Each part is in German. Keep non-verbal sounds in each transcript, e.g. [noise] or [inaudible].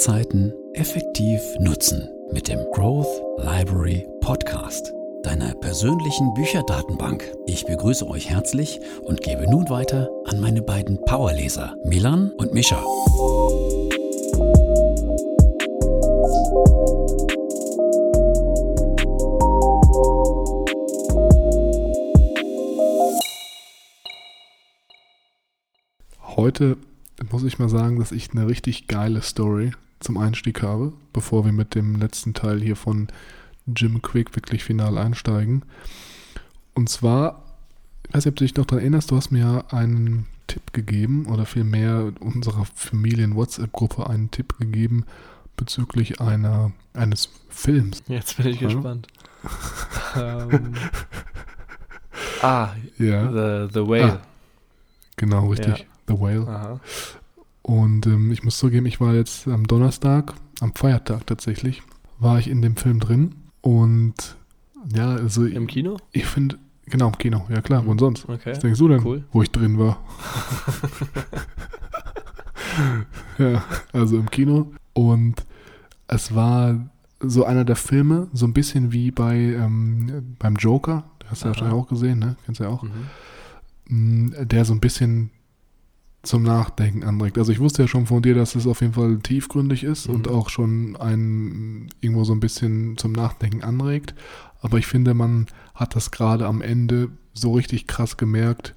Zeiten effektiv nutzen mit dem Growth Library Podcast, deiner persönlichen Bücherdatenbank. Ich begrüße euch herzlich und gebe nun weiter an meine beiden Powerleser, Milan und Mischa. Heute muss ich mal sagen, dass ich eine richtig geile Story zum Einstieg habe, bevor wir mit dem letzten Teil hier von Jim Quick wirklich final einsteigen. Und zwar, ich weiß nicht, ob du dich noch daran erinnerst, du hast mir ja einen Tipp gegeben oder vielmehr unserer Familien-WhatsApp-Gruppe einen Tipp gegeben bezüglich einer, eines Films. Jetzt bin ich ja? gespannt. um, [laughs] ah, ja. The, the Whale. Ah, genau, richtig. Ja. The Whale. Aha. Und ähm, ich muss zugeben, ich war jetzt am Donnerstag, am Feiertag tatsächlich, war ich in dem Film drin. Und ja, also. Im Kino? Ich, ich finde, genau, im Kino, ja klar, wo sonst? Okay. Was denkst du denn, cool. wo ich drin war? [laughs] ja, also im Kino. Und es war so einer der Filme, so ein bisschen wie bei ähm, beim Joker, das hast du ja wahrscheinlich auch gesehen, ne? Kennst du ja auch. Mhm. Mm, der so ein bisschen zum Nachdenken anregt. Also ich wusste ja schon von dir, dass es auf jeden Fall tiefgründig ist mhm. und auch schon einen irgendwo so ein bisschen zum Nachdenken anregt. Aber ich finde, man hat das gerade am Ende so richtig krass gemerkt,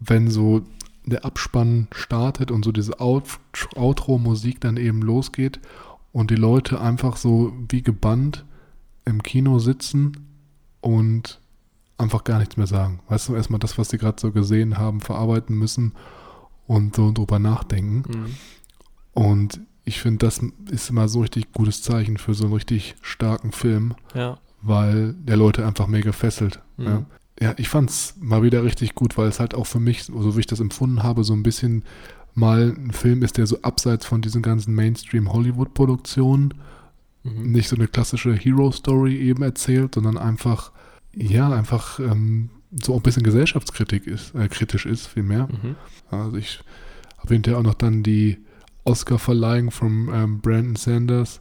wenn so der Abspann startet und so diese Out Outro-Musik dann eben losgeht und die Leute einfach so wie gebannt im Kino sitzen und einfach gar nichts mehr sagen. Weißt du, erstmal das, was sie gerade so gesehen haben, verarbeiten müssen und so drüber nachdenken. Mhm. Und ich finde, das ist immer so richtig gutes Zeichen für so einen richtig starken Film, ja. weil der Leute einfach mega fesselt. Mhm. Ja. ja, ich fand es mal wieder richtig gut, weil es halt auch für mich, so wie ich das empfunden habe, so ein bisschen mal ein Film ist, der so abseits von diesen ganzen Mainstream-Hollywood-Produktionen mhm. nicht so eine klassische Hero-Story eben erzählt, sondern einfach, ja, einfach ähm, so auch ein bisschen Gesellschaftskritik ist, äh, kritisch ist, vielmehr. Mhm. Also ich habe hinterher auch noch dann die Oscar-Verleihung von ähm, Brandon Sanders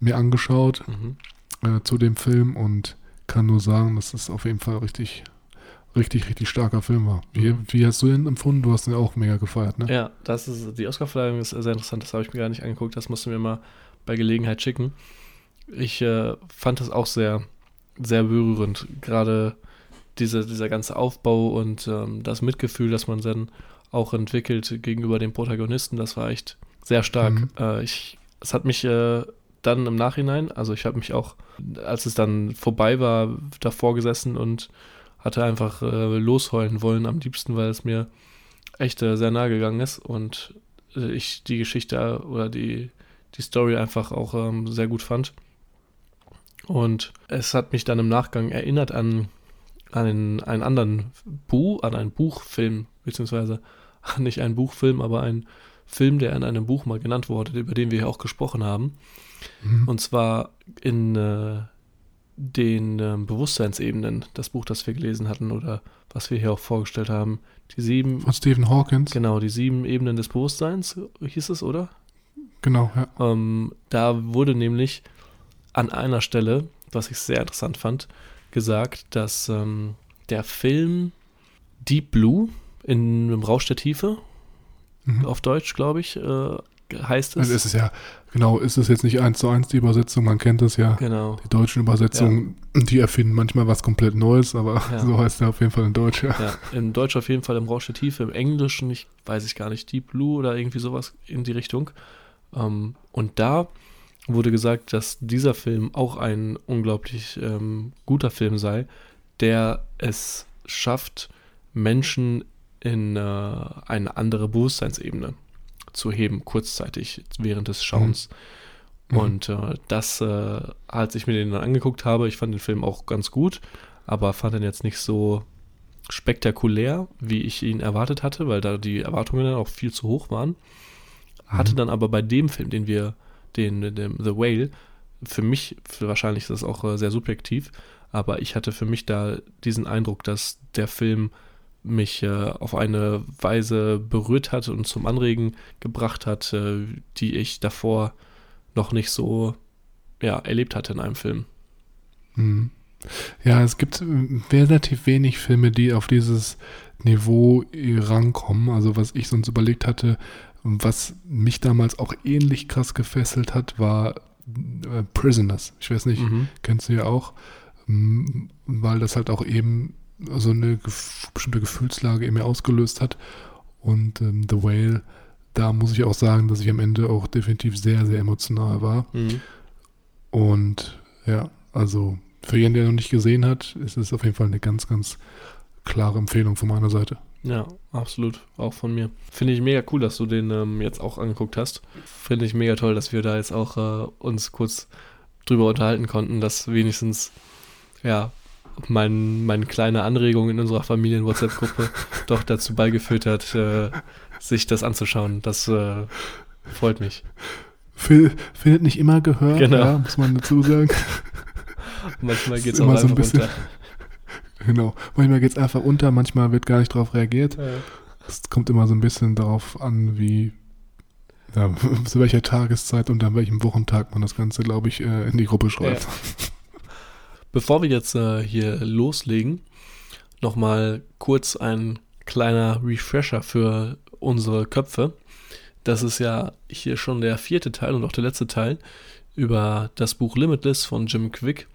mir angeschaut mhm. äh, zu dem Film und kann nur sagen, dass es auf jeden Fall richtig, richtig, richtig starker Film war. Wie, mhm. wie hast du den empfunden? Du hast ihn auch mega gefeiert, ne? Ja, das ist, die Oscar-Verleihung ist sehr interessant, das habe ich mir gar nicht angeguckt, das musst du mir mal bei Gelegenheit schicken. Ich äh, fand das auch sehr, sehr berührend, gerade diese, dieser ganze Aufbau und ähm, das Mitgefühl, das man dann auch entwickelt gegenüber dem Protagonisten, das war echt sehr stark. Mhm. Äh, ich, es hat mich äh, dann im Nachhinein, also ich habe mich auch, als es dann vorbei war, davor gesessen und hatte einfach äh, losheulen wollen am liebsten, weil es mir echt äh, sehr nahe gegangen ist und äh, ich die Geschichte oder die, die Story einfach auch ähm, sehr gut fand. Und es hat mich dann im Nachgang erinnert an einen, einen anderen Buch, an einen Buchfilm, beziehungsweise [laughs] nicht einen Buchfilm, aber einen Film, der in einem Buch mal genannt wurde, über den wir hier auch gesprochen haben. Mhm. Und zwar in äh, den äh, Bewusstseinsebenen, das Buch, das wir gelesen hatten oder was wir hier auch vorgestellt haben. Die sieben. Von Stephen Hawkins. Genau, die sieben Ebenen des Bewusstseins, hieß es, oder? Genau, ja. Ähm, da wurde nämlich an einer Stelle, was ich sehr interessant fand, gesagt, dass ähm, der Film Deep Blue in, im Rausch der Tiefe, mhm. auf Deutsch, glaube ich, äh, heißt es. Also ist es ja, genau, ist es jetzt nicht eins zu eins die Übersetzung, man kennt es ja. Genau. Die deutschen Übersetzungen, ja. die erfinden manchmal was komplett Neues, aber ja. so heißt er auf jeden Fall in Deutsch, ja. ja. Im Deutsch auf jeden Fall im Rausch der Tiefe, im Englischen, ich weiß ich gar nicht, Deep Blue oder irgendwie sowas in die Richtung. Ähm, und da wurde gesagt, dass dieser Film auch ein unglaublich ähm, guter Film sei, der es schafft, Menschen in äh, eine andere Bewusstseinsebene zu heben, kurzzeitig während des Schauens. Mhm. Und äh, das, äh, als ich mir den dann angeguckt habe, ich fand den Film auch ganz gut, aber fand ihn jetzt nicht so spektakulär, wie ich ihn erwartet hatte, weil da die Erwartungen dann auch viel zu hoch waren. Hatte mhm. dann aber bei dem Film, den wir den, den The Whale, für mich, für wahrscheinlich ist das auch äh, sehr subjektiv, aber ich hatte für mich da diesen Eindruck, dass der Film mich äh, auf eine Weise berührt hat und zum Anregen gebracht hat, äh, die ich davor noch nicht so ja, erlebt hatte in einem Film. Mhm. Ja, es gibt relativ wenig Filme, die auf dieses Niveau rankommen. Also was ich sonst überlegt hatte, was mich damals auch ähnlich krass gefesselt hat, war äh, Prisoners. Ich weiß nicht, mhm. kennst du ja auch, weil das halt auch eben so eine gef bestimmte Gefühlslage in mir ausgelöst hat. Und ähm, The Whale, da muss ich auch sagen, dass ich am Ende auch definitiv sehr, sehr emotional war. Mhm. Und ja, also für jeden, der noch nicht gesehen hat, ist es auf jeden Fall eine ganz, ganz klare Empfehlung von meiner Seite. Ja, absolut. Auch von mir. Finde ich mega cool, dass du den ähm, jetzt auch angeguckt hast. Finde ich mega toll, dass wir da jetzt auch äh, uns kurz drüber unterhalten konnten, dass wenigstens, ja, mein, meine kleine Anregung in unserer Familien-WhatsApp-Gruppe [laughs] doch dazu beigeführt hat, äh, sich das anzuschauen. Das äh, freut mich. Findet nicht immer Gehör, genau. ja, muss man dazu sagen. [laughs] Manchmal geht es auch einfach so ein bisschen, unter. Genau. Manchmal geht es einfach unter, manchmal wird gar nicht darauf reagiert. Es ja. kommt immer so ein bisschen darauf an, wie ja, [laughs] zu welcher Tageszeit und an welchem Wochentag man das Ganze, glaube ich, äh, in die Gruppe schreibt. Ja. [laughs] Bevor wir jetzt äh, hier loslegen, nochmal kurz ein kleiner Refresher für unsere Köpfe. Das ist ja hier schon der vierte Teil und auch der letzte Teil über das Buch Limitless von Jim Quick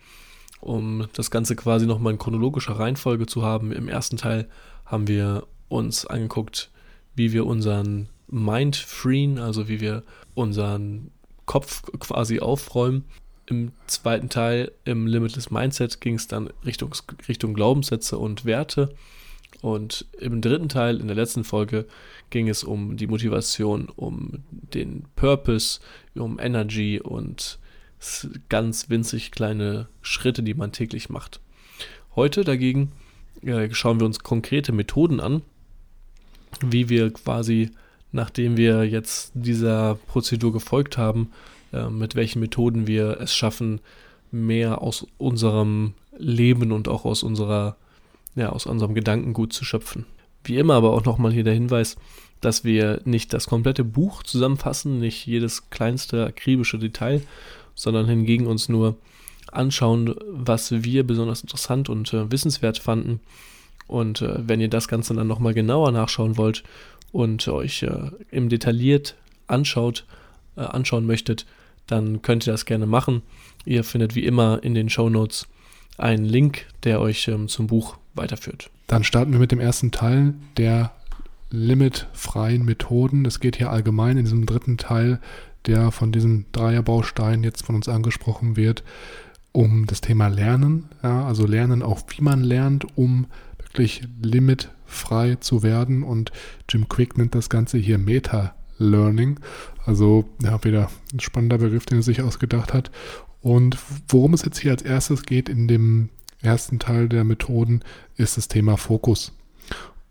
um das Ganze quasi nochmal in chronologischer Reihenfolge zu haben. Im ersten Teil haben wir uns angeguckt, wie wir unseren Mind freeen, also wie wir unseren Kopf quasi aufräumen. Im zweiten Teil, im Limitless Mindset, ging es dann Richtung, Richtung Glaubenssätze und Werte. Und im dritten Teil, in der letzten Folge, ging es um die Motivation, um den Purpose, um Energy und ganz winzig kleine Schritte, die man täglich macht. Heute dagegen äh, schauen wir uns konkrete Methoden an, wie wir quasi, nachdem wir jetzt dieser Prozedur gefolgt haben, äh, mit welchen Methoden wir es schaffen, mehr aus unserem Leben und auch aus unserer, ja, aus unserem Gedankengut zu schöpfen. Wie immer aber auch nochmal hier der Hinweis, dass wir nicht das komplette Buch zusammenfassen, nicht jedes kleinste akribische Detail, sondern hingegen uns nur anschauen, was wir besonders interessant und äh, wissenswert fanden. Und äh, wenn ihr das Ganze dann nochmal genauer nachschauen wollt und euch äh, im Detailliert anschaut, äh, anschauen möchtet, dann könnt ihr das gerne machen. Ihr findet wie immer in den Show Notes einen Link, der euch ähm, zum Buch weiterführt. Dann starten wir mit dem ersten Teil der limitfreien Methoden. Es geht hier allgemein in diesem dritten Teil der von diesem Dreierbaustein jetzt von uns angesprochen wird, um das Thema Lernen, ja, also Lernen auch, wie man lernt, um wirklich limitfrei zu werden. Und Jim Quick nennt das Ganze hier Meta-Learning. Also ja, wieder ein spannender Begriff, den er sich ausgedacht hat. Und worum es jetzt hier als erstes geht in dem ersten Teil der Methoden, ist das Thema Fokus.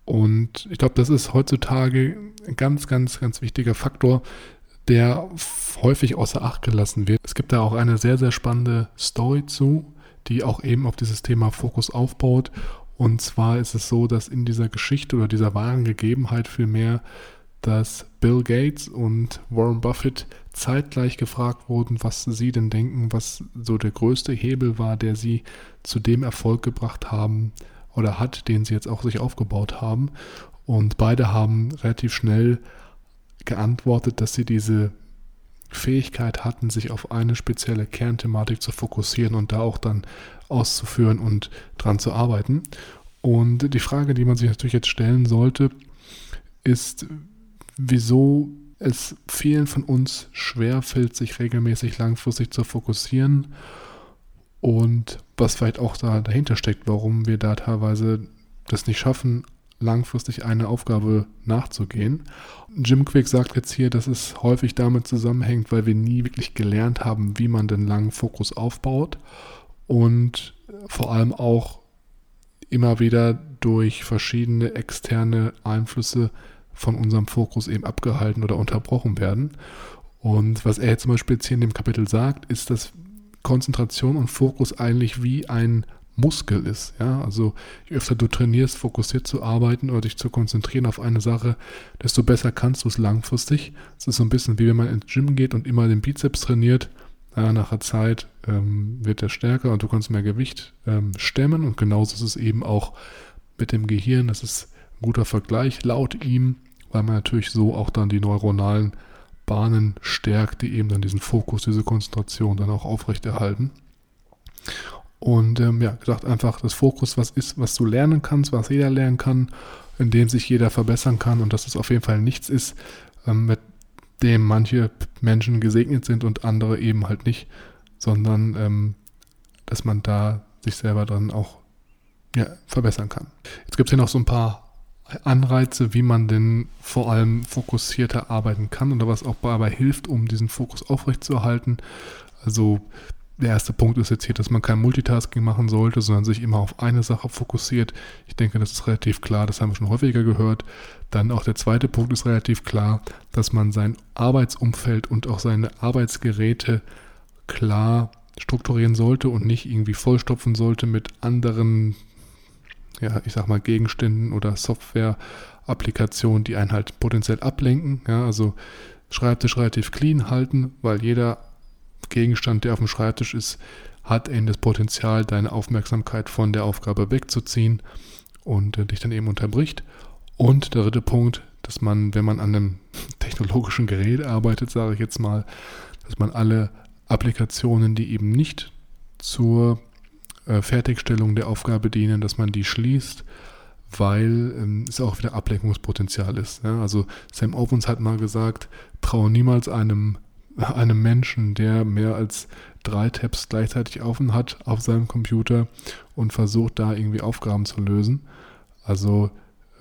Und ich glaube, das ist heutzutage ein ganz, ganz, ganz wichtiger Faktor, der häufig außer Acht gelassen wird. Es gibt da auch eine sehr, sehr spannende Story zu, die auch eben auf dieses Thema Fokus aufbaut. Und zwar ist es so, dass in dieser Geschichte oder dieser wahren Gegebenheit vielmehr, dass Bill Gates und Warren Buffett zeitgleich gefragt wurden, was sie denn denken, was so der größte Hebel war, der sie zu dem Erfolg gebracht haben oder hat, den sie jetzt auch sich aufgebaut haben. Und beide haben relativ schnell geantwortet, dass sie diese Fähigkeit hatten, sich auf eine spezielle Kernthematik zu fokussieren und da auch dann auszuführen und dran zu arbeiten. Und die Frage, die man sich natürlich jetzt stellen sollte, ist, wieso es vielen von uns schwerfällt, sich regelmäßig langfristig zu fokussieren und was vielleicht auch da dahinter steckt, warum wir da teilweise das nicht schaffen, langfristig eine Aufgabe nachzugehen. Jim Quick sagt jetzt hier, dass es häufig damit zusammenhängt, weil wir nie wirklich gelernt haben, wie man den langen Fokus aufbaut und vor allem auch immer wieder durch verschiedene externe Einflüsse von unserem Fokus eben abgehalten oder unterbrochen werden. Und was er jetzt zum Beispiel jetzt hier in dem Kapitel sagt, ist, dass Konzentration und Fokus eigentlich wie ein Muskel ist. Ja, also je öfter du trainierst, fokussiert zu arbeiten oder dich zu konzentrieren auf eine Sache, desto besser kannst du es langfristig. Es ist so ein bisschen wie wenn man ins Gym geht und immer den Bizeps trainiert. Ja, nach der Zeit ähm, wird er stärker und du kannst mehr Gewicht ähm, stemmen. Und genauso ist es eben auch mit dem Gehirn. Das ist ein guter Vergleich laut ihm, weil man natürlich so auch dann die neuronalen Bahnen stärkt, die eben dann diesen Fokus, diese Konzentration dann auch aufrechterhalten. Und ähm, ja, gesagt, einfach das Fokus, was ist, was du lernen kannst, was jeder lernen kann, in dem sich jeder verbessern kann und dass es auf jeden Fall nichts ist, ähm, mit dem manche Menschen gesegnet sind und andere eben halt nicht, sondern ähm, dass man da sich selber dann auch ja, verbessern kann. Jetzt gibt es hier noch so ein paar Anreize, wie man denn vor allem fokussierter arbeiten kann oder was auch dabei hilft, um diesen Fokus aufrechtzuerhalten. Also der erste Punkt ist jetzt hier, dass man kein Multitasking machen sollte, sondern sich immer auf eine Sache fokussiert. Ich denke, das ist relativ klar, das haben wir schon häufiger gehört. Dann auch der zweite Punkt ist relativ klar, dass man sein Arbeitsumfeld und auch seine Arbeitsgeräte klar strukturieren sollte und nicht irgendwie vollstopfen sollte mit anderen, ja, ich sag mal, Gegenständen oder Software-Applikationen, die einen halt potenziell ablenken. Ja, also Schreibtisch relativ clean halten, weil jeder Gegenstand, der auf dem Schreibtisch ist, hat eben das Potenzial, deine Aufmerksamkeit von der Aufgabe wegzuziehen und äh, dich dann eben unterbricht. Und der dritte Punkt, dass man, wenn man an einem [laughs] technologischen Gerät arbeitet, sage ich jetzt mal, dass man alle Applikationen, die eben nicht zur äh, Fertigstellung der Aufgabe dienen, dass man die schließt, weil ähm, es auch wieder Ablenkungspotenzial ist. Ja? Also Sam Opens hat mal gesagt, traue niemals einem einem Menschen, der mehr als drei Tabs gleichzeitig offen hat auf seinem Computer und versucht da irgendwie Aufgaben zu lösen. Also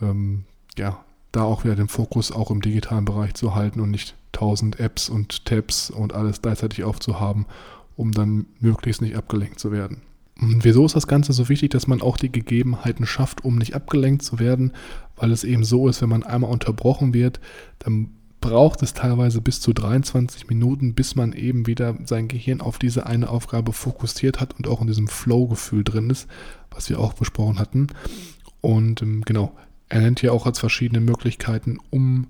ähm, ja, da auch wieder den Fokus auch im digitalen Bereich zu halten und nicht tausend Apps und Tabs und alles gleichzeitig aufzuhaben, um dann möglichst nicht abgelenkt zu werden. Und wieso ist das Ganze so wichtig, dass man auch die Gegebenheiten schafft, um nicht abgelenkt zu werden? Weil es eben so ist, wenn man einmal unterbrochen wird, dann braucht es teilweise bis zu 23 Minuten, bis man eben wieder sein Gehirn auf diese eine Aufgabe fokussiert hat und auch in diesem Flow-Gefühl drin ist, was wir auch besprochen hatten. Und ähm, genau, er nennt ja auch als verschiedene Möglichkeiten, um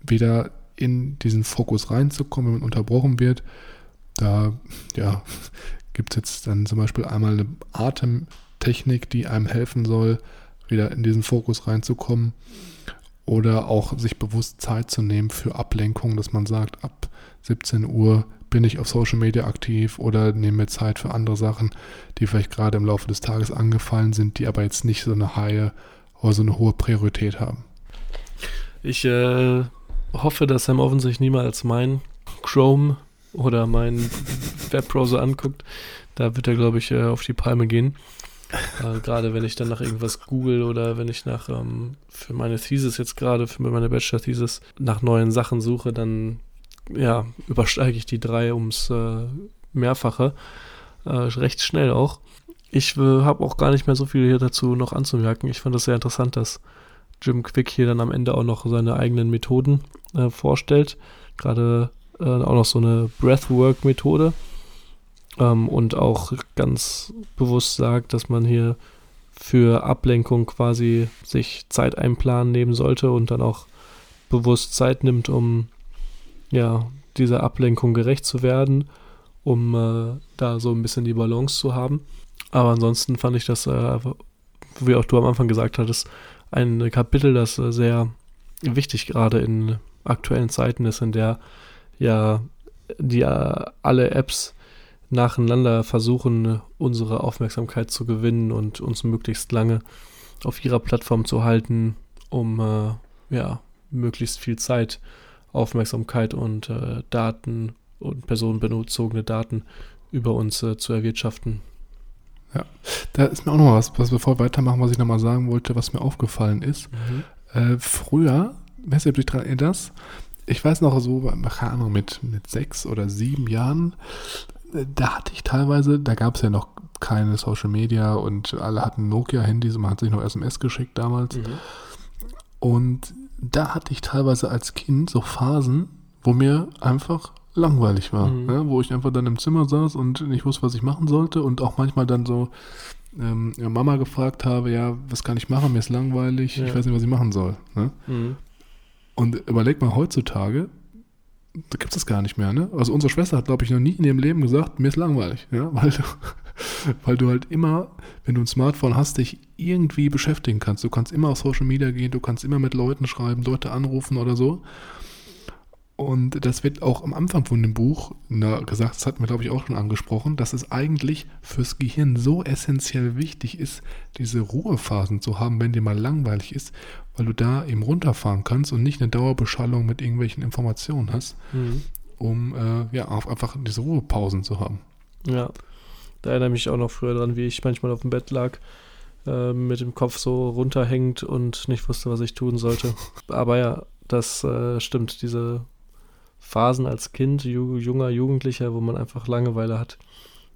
wieder in diesen Fokus reinzukommen, wenn man unterbrochen wird. Da ja, [laughs] gibt es jetzt dann zum Beispiel einmal eine Atemtechnik, die einem helfen soll, wieder in diesen Fokus reinzukommen oder auch sich bewusst Zeit zu nehmen für Ablenkung, dass man sagt, ab 17 Uhr bin ich auf Social Media aktiv oder nehme mir Zeit für andere Sachen, die vielleicht gerade im Laufe des Tages angefallen sind, die aber jetzt nicht so eine oder so eine hohe Priorität haben. Ich äh, hoffe, dass Sam Oven sich niemals mein Chrome oder meinen Webbrowser anguckt. Da wird er, glaube ich, äh, auf die Palme gehen. Äh, gerade wenn ich dann nach irgendwas google oder wenn ich nach ähm, für meine Thesis jetzt gerade, für meine Bachelor-Thesis nach neuen Sachen suche, dann ja, übersteige ich die drei ums äh, Mehrfache. Äh, recht schnell auch. Ich habe auch gar nicht mehr so viel hier dazu noch anzumerken. Ich fand das sehr interessant, dass Jim Quick hier dann am Ende auch noch seine eigenen Methoden äh, vorstellt. Gerade äh, auch noch so eine Breathwork-Methode ähm, und auch ganz bewusst sagt, dass man hier für Ablenkung quasi sich Zeit einplanen nehmen sollte und dann auch bewusst Zeit nimmt, um ja, dieser Ablenkung gerecht zu werden, um äh, da so ein bisschen die Balance zu haben. Aber ansonsten fand ich das, äh, wie auch du am Anfang gesagt hattest, ein Kapitel, das äh, sehr wichtig gerade in aktuellen Zeiten ist, in der ja die äh, alle Apps nacheinander versuchen, unsere Aufmerksamkeit zu gewinnen und uns möglichst lange auf ihrer Plattform zu halten, um äh, ja, möglichst viel Zeit, Aufmerksamkeit und äh, Daten und personenbezogene Daten über uns äh, zu erwirtschaften. Ja, da ist mir auch noch was, was bevor wir weitermachen, was ich nochmal sagen wollte, was mir aufgefallen ist. Mhm. Äh, früher, weißt du, ob dich daran erinnerst, ich weiß noch so, keine Ahnung, mit, mit sechs oder sieben Jahren, da hatte ich teilweise, da gab es ja noch keine Social Media und alle hatten Nokia-Handys und man hat sich noch SMS geschickt damals. Mhm. Und da hatte ich teilweise als Kind so Phasen, wo mir einfach langweilig war, mhm. ja, wo ich einfach dann im Zimmer saß und nicht wusste, was ich machen sollte und auch manchmal dann so ähm, Mama gefragt habe, ja, was kann ich machen, mir ist langweilig, Ja. ich weiß nicht, was ich machen soll. Ne? Mhm. Und überleg mal heutzutage, da gibt es das gar nicht mehr, ne? Also unsere Schwester hat, glaube ich, noch nie in ihrem Leben gesagt, mir ist langweilig, ja, [laughs] weil du, weil du halt immer, wenn du ein Smartphone hast, dich irgendwie beschäftigen kannst. Du kannst immer auf Social Media gehen, du kannst immer mit Leuten schreiben, Leute anrufen oder so. Und das wird auch am Anfang von dem Buch na, gesagt, das hatten wir, glaube ich, auch schon angesprochen, dass es eigentlich fürs Gehirn so essentiell wichtig ist, diese Ruhephasen zu haben, wenn dir mal langweilig ist, weil du da eben runterfahren kannst und nicht eine Dauerbeschallung mit irgendwelchen Informationen hast, Mhm. um äh, ja auch einfach diese Ruhepausen zu haben. Ja, da erinnere ich mich auch noch früher dran, wie ich manchmal auf dem Bett lag, äh, mit dem Kopf so runterhängend und nicht wusste, was ich tun sollte. [laughs] Aber ja, das äh, stimmt, diese Phasen als Kind, ju junger Jugendlicher, wo man einfach Langeweile hat,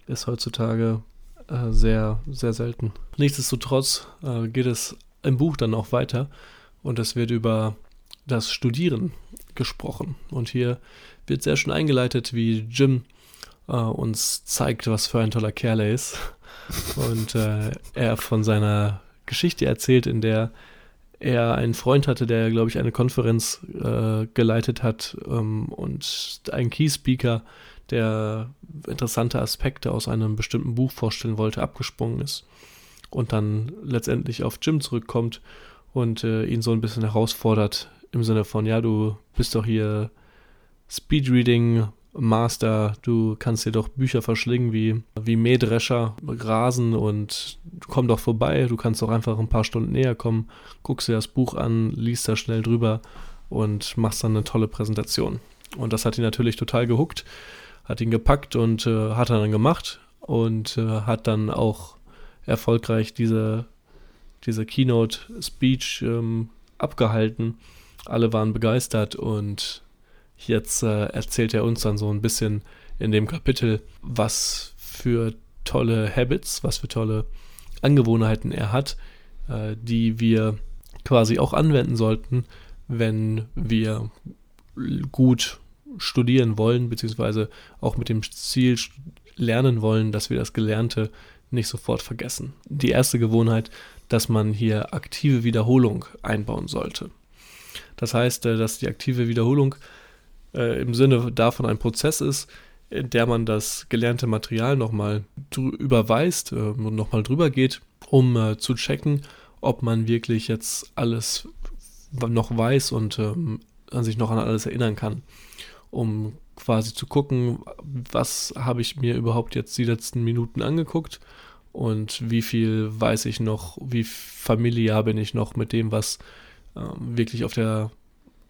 ist heutzutage äh, sehr, sehr selten. Nichtsdestotrotz äh, geht es im Buch dann auch weiter und es wird über das Studieren gesprochen. Und hier wird sehr schön eingeleitet, wie Jim äh, uns zeigt, was für ein toller Kerl er ist. [laughs] Und äh, er von seiner Geschichte erzählt, in der er einen Freund hatte, der, glaube ich, eine Konferenz äh, geleitet hat ähm, und ein Key-Speaker, der interessante Aspekte aus einem bestimmten Buch vorstellen wollte, abgesprungen ist. Und dann letztendlich auf Jim zurückkommt und äh, ihn so ein bisschen herausfordert im Sinne von, ja, du bist doch hier Speedreading Master, du kannst dir doch Bücher verschlingen wie, wie Mähdrescher, Rasen und komm doch vorbei, du kannst doch einfach ein paar Stunden näher kommen, guckst dir das Buch an, liest da schnell drüber und machst dann eine tolle Präsentation. Und das hat ihn natürlich total gehuckt, hat ihn gepackt und äh, hat er dann gemacht und äh, hat dann auch erfolgreich diese, diese Keynote-Speech ähm, abgehalten. Alle waren begeistert und jetzt äh, erzählt er uns dann so ein bisschen in dem Kapitel, was für tolle Habits, was für tolle Angewohnheiten er hat, äh, die wir quasi auch anwenden sollten, wenn wir gut studieren wollen, beziehungsweise auch mit dem Ziel lernen wollen, dass wir das Gelernte nicht sofort vergessen. Die erste Gewohnheit, dass man hier aktive Wiederholung einbauen sollte. Das heißt, äh, dass die aktive Wiederholung äh, im Sinne davon ein Prozess ist, in der man das gelernte Material nochmal überweist äh, und nochmal drüber geht, um äh, zu checken, ob man wirklich jetzt alles noch weiß und ähm, an sich noch an alles erinnern kann, um quasi zu gucken, was habe ich mir überhaupt jetzt die letzten Minuten angeguckt und wie viel weiß ich noch, wie familiar bin ich noch mit dem, was ähm, wirklich auf der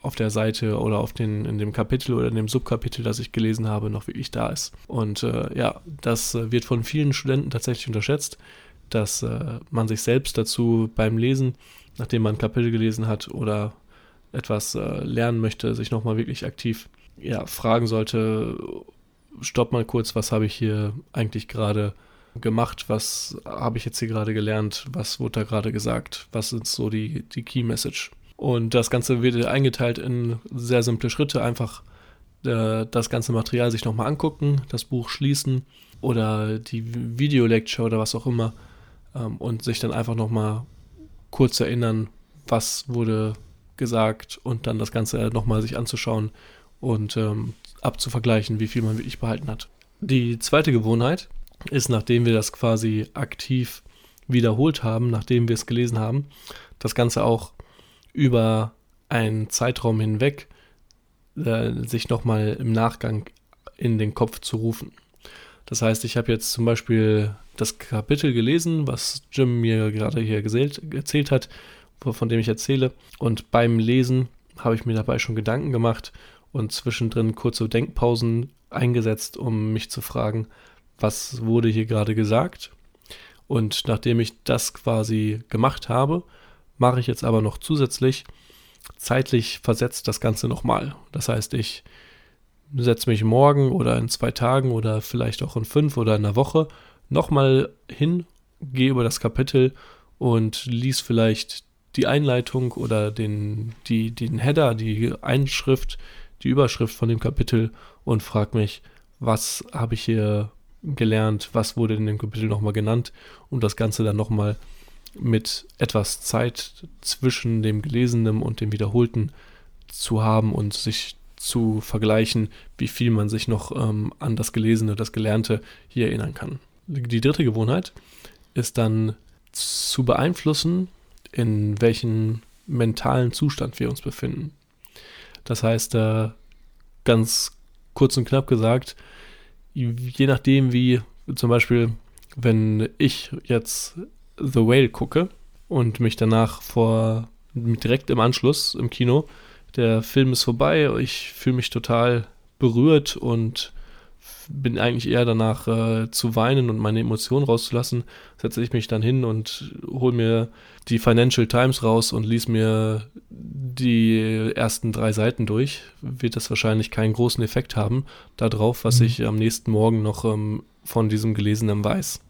auf der Seite oder auf den, in dem Kapitel oder in dem Subkapitel, das ich gelesen habe, noch wirklich da ist. Und äh, ja, das äh, wird von vielen Studenten tatsächlich unterschätzt, dass äh, man sich selbst dazu beim Lesen, nachdem man ein Kapitel gelesen hat oder etwas äh, lernen möchte, sich nochmal wirklich aktiv ja, fragen sollte, stopp mal kurz, was habe ich hier eigentlich gerade gemacht, was habe ich jetzt hier gerade gelernt, was wurde da gerade gesagt, was sind so die, die Key Message. Und das Ganze wird eingeteilt in sehr simple Schritte. Einfach äh, das ganze Material sich nochmal angucken, das Buch schließen oder die Videolecture oder was auch immer ähm, und sich dann einfach nochmal kurz erinnern, was wurde gesagt und dann das Ganze nochmal sich anzuschauen und ähm, abzuvergleichen, wie viel man wirklich behalten hat. Die zweite Gewohnheit ist, nachdem wir das quasi aktiv wiederholt haben, nachdem wir es gelesen haben, das Ganze auch über einen Zeitraum hinweg äh, sich nochmal im Nachgang in den Kopf zu rufen. Das heißt, ich habe jetzt zum Beispiel das Kapitel gelesen, was Jim mir gerade hier gesählt, erzählt hat, von dem ich erzähle. Und beim Lesen habe ich mir dabei schon Gedanken gemacht und zwischendrin kurze Denkpausen eingesetzt, um mich zu fragen, was wurde hier gerade gesagt. Und nachdem ich das quasi gemacht habe, mache ich jetzt aber noch zusätzlich zeitlich versetzt das Ganze nochmal. Das heißt, ich setze mich morgen oder in zwei Tagen oder vielleicht auch in fünf oder in einer Woche nochmal hin, gehe über das Kapitel und lies vielleicht die Einleitung oder den, die, den Header, die Einschrift, die Überschrift von dem Kapitel und frage mich, was habe ich hier gelernt, was wurde in dem Kapitel nochmal genannt und das Ganze dann nochmal mit etwas Zeit zwischen dem Gelesenen und dem Wiederholten zu haben und sich zu vergleichen, wie viel man sich noch ähm, an das Gelesene, das Gelernte hier erinnern kann. Die dritte Gewohnheit ist dann zu beeinflussen, in welchem mentalen Zustand wir uns befinden. Das heißt, äh, ganz kurz und knapp gesagt, je nachdem, wie zum Beispiel, wenn ich jetzt The Whale gucke und mich danach vor direkt im Anschluss im Kino, der Film ist vorbei, ich fühle mich total berührt und bin eigentlich eher danach äh, zu weinen und meine Emotionen rauszulassen, setze ich mich dann hin und hole mir die Financial Times raus und lies mir die ersten drei Seiten durch, wird das wahrscheinlich keinen großen Effekt haben darauf, was mhm. ich am nächsten Morgen noch ähm, von diesem Gelesenen weiß.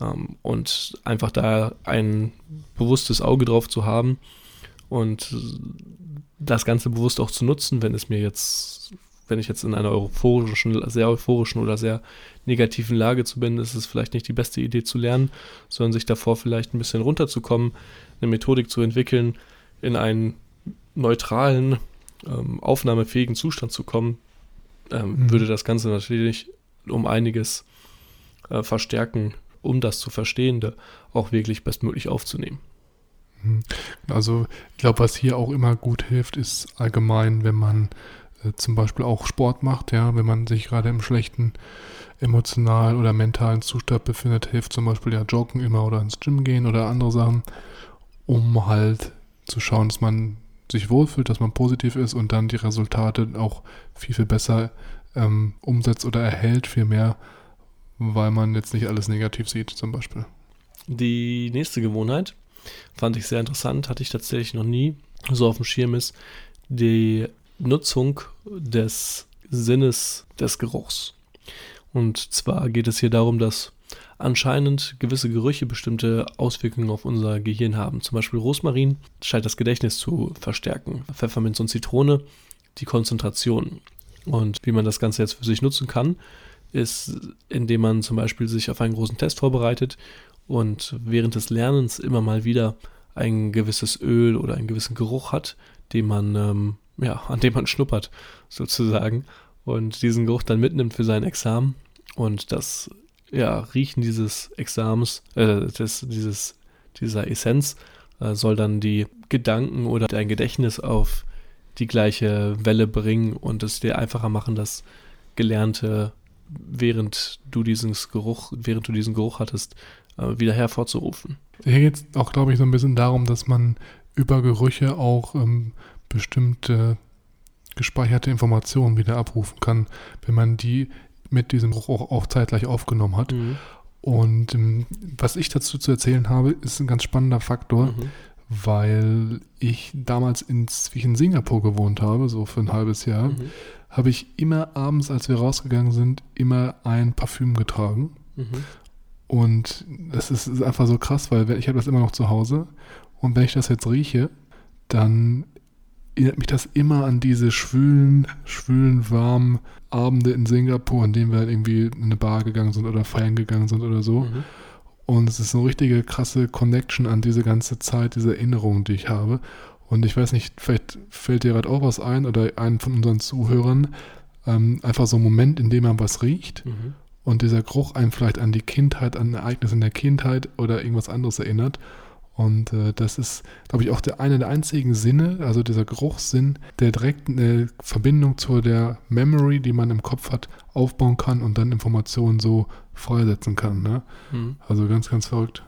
Ähm, und einfach da ein bewusstes Auge drauf zu haben und das Ganze bewusst auch zu nutzen, wenn es mir jetzt wenn ich jetzt in einer euphorischen, sehr euphorischen oder sehr negativen Lage zu bin, ist es vielleicht nicht die beste Idee zu lernen, sondern sich davor vielleicht ein bisschen runterzukommen, eine Methodik zu entwickeln, in einen neutralen, ähm, aufnahmefähigen Zustand zu kommen, ähm, mhm. würde das Ganze natürlich um einiges äh, verstärken, um das zu Verstehende auch wirklich bestmöglich aufzunehmen. Mhm. Also ich glaube, was hier auch immer gut hilft, ist allgemein, wenn man zum Beispiel auch Sport macht, ja, wenn man sich gerade im schlechten emotionalen oder mentalen Zustand befindet, hilft zum Beispiel ja Joggen immer oder ins Gym gehen oder andere Sachen, um halt zu schauen, dass man sich wohlfühlt, dass man positiv ist und dann die Resultate auch viel, viel besser ähm, umsetzt oder erhält, viel mehr, weil man jetzt nicht alles negativ sieht, zum Beispiel. Die nächste Gewohnheit fand ich sehr interessant, hatte ich tatsächlich noch nie so auf dem Schirm ist, die Nutzung des Sinnes des Geruchs. Und zwar geht es hier darum, dass anscheinend gewisse Gerüche bestimmte Auswirkungen auf unser Gehirn haben. Zum Beispiel Rosmarin scheint das Gedächtnis zu verstärken. Pfefferminz und Zitrone die Konzentration. Und wie man das Ganze jetzt für sich nutzen kann, ist, indem man zum Beispiel sich auf einen großen Test vorbereitet und während des Lernens immer mal wieder ein gewisses Öl oder einen gewissen Geruch hat, den man ähm, ja, an dem man schnuppert, sozusagen. Und diesen Geruch dann mitnimmt für sein Examen. Und das ja, Riechen dieses Examens, äh, des, dieses, dieser Essenz, äh, soll dann die Gedanken oder dein Gedächtnis auf die gleiche Welle bringen und es dir einfacher machen, das Gelernte, während du diesen Geruch, während du diesen Geruch hattest, äh, wieder hervorzurufen. Hier geht es auch, glaube ich, so ein bisschen darum, dass man über Gerüche auch ähm, bestimmte gespeicherte Informationen wieder abrufen kann, wenn man die mit diesem Bruch auch, auch zeitgleich aufgenommen hat. Mhm. Und ähm, was ich dazu zu erzählen habe, ist ein ganz spannender Faktor, mhm. weil ich damals, ich in Singapur gewohnt habe, so für ein halbes Jahr, mhm. habe ich immer abends, als wir rausgegangen sind, immer ein Parfüm getragen. Mhm. Und das ist, ist einfach so krass, weil ich habe das immer noch zu Hause. Und wenn ich das jetzt rieche, dann erinnert mich das immer an diese schwülen, schwülen, warmen Abende in Singapur, an denen wir irgendwie in eine Bar gegangen sind oder feiern gegangen sind oder so. Mhm. Und es ist eine richtige krasse Connection an diese ganze Zeit, diese Erinnerungen, die ich habe. Und ich weiß nicht, vielleicht fällt dir gerade auch was ein oder einen von unseren Zuhörern, ähm, einfach so ein Moment, in dem man was riecht mhm. und dieser Geruch einen vielleicht an die Kindheit, an Ereignisse in der Kindheit oder irgendwas anderes erinnert. Und äh, das ist, glaube ich, auch der, einer der einzigen Sinne, also dieser Geruchssinn, der direkt eine Verbindung zu der Memory, die man im Kopf hat, aufbauen kann und dann Informationen so freisetzen kann. Ne? Mhm. Also ganz, ganz verrückt.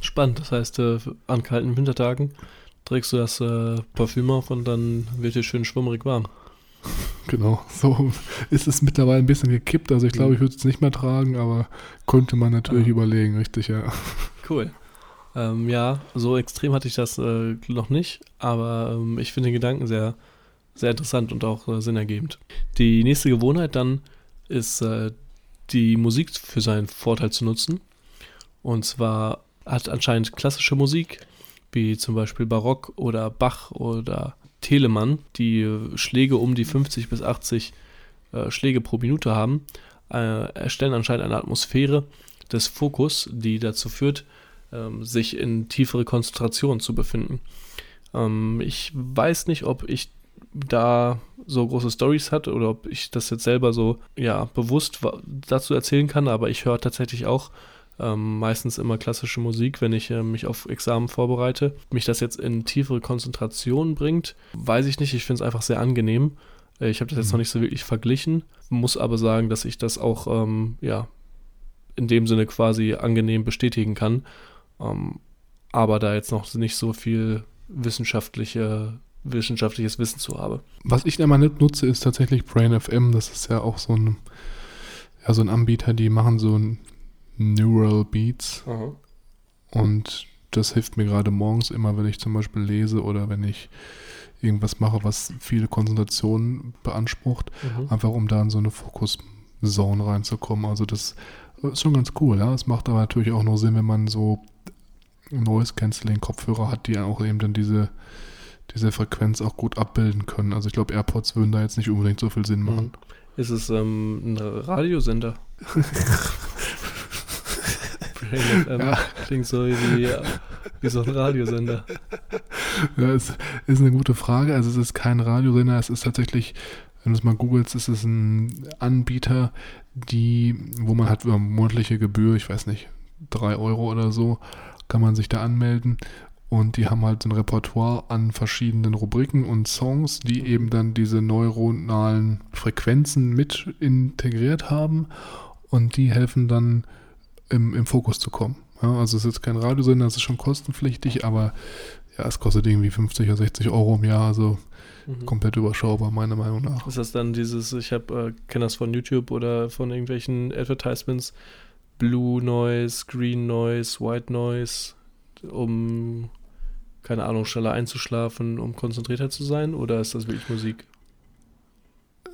Spannend. Das heißt, äh, an kalten Wintertagen trägst du das äh, Parfüm auf und dann wird dir schön schwummerig warm. [laughs] Genau, so ist es mittlerweile ein bisschen gekippt. Also ich glaube, mhm. ich würde es nicht mehr tragen, aber könnte man natürlich ja. überlegen, richtig, ja. Cool. Ähm, ja, so extrem hatte ich das äh, noch nicht, aber ähm, ich finde den Gedanken sehr, sehr interessant und auch äh, sinnergebend. Die nächste Gewohnheit dann ist, äh, die Musik für seinen Vorteil zu nutzen. Und zwar hat anscheinend klassische Musik, wie zum Beispiel Barock oder Bach oder Telemann, die Schläge um die 50 bis 80 äh, Schläge pro Minute haben, äh, erstellen anscheinend eine Atmosphäre des Fokus, die dazu führt, ähm, sich in tiefere Konzentration zu befinden. Ähm, ich weiß nicht, ob ich da so große Stories hat oder ob ich das jetzt selber so ja bewusst dazu erzählen kann, aber ich höre tatsächlich auch ähm, meistens immer klassische Musik, wenn ich äh, mich auf Examen vorbereite. Mich das jetzt in tiefere Konzentration bringt, weiß ich nicht. Ich finde es einfach sehr angenehm. Äh, ich habe das jetzt mhm. noch nicht so wirklich verglichen, muss aber sagen, dass ich das auch ähm, ja in dem Sinne quasi angenehm bestätigen kann. Ähm, aber da jetzt noch nicht so viel wissenschaftliche wissenschaftliches Wissen zu habe. Was ich immer nicht nutze, ist tatsächlich Brain FM. Das ist ja auch so ein, ja, so ein Anbieter, die machen so ein Neural Beats. Aha. Und das hilft mir gerade morgens immer, wenn ich zum Beispiel lese oder wenn ich irgendwas mache, was viele Konzentrationen beansprucht, mhm. einfach um da in so eine Fokus-Zone reinzukommen. Also das ist schon ganz cool, ja. Es macht aber natürlich auch nur Sinn, wenn man so Noise Canceling Kopfhörer hat, die auch eben dann diese diese Frequenz auch gut abbilden können. Also ich glaube, AirPods würden da jetzt nicht unbedingt so viel Sinn machen. Mhm. Ist es ähm, ein Radiosender? [laughs] FM ja. klingt so wie, wie so ein Radiosender. Ja, es ist eine gute Frage. Also es ist kein Radiosender, es ist tatsächlich, wenn du es mal googelst, ist es ein Anbieter, die, wo man hat monatliche Gebühr, ich weiß nicht, drei Euro oder so, kann man sich da anmelden und die haben halt so ein Repertoire an verschiedenen Rubriken und Songs, die eben dann diese neuronalen Frequenzen mit integriert haben. Und die helfen dann im, im Fokus zu kommen. Ja, also es ist jetzt kein Radiosender, es ist schon kostenpflichtig, aber ja, es kostet irgendwie 50 oder 60 Euro im Jahr, also mhm. komplett überschaubar, meiner Meinung nach. Ist das dann dieses, ich habe, äh, kenne das von YouTube oder von irgendwelchen Advertisements, Blue Noise, Green Noise, White Noise, um keine Ahnung, schneller einzuschlafen, um konzentrierter zu sein? Oder ist das wirklich Musik?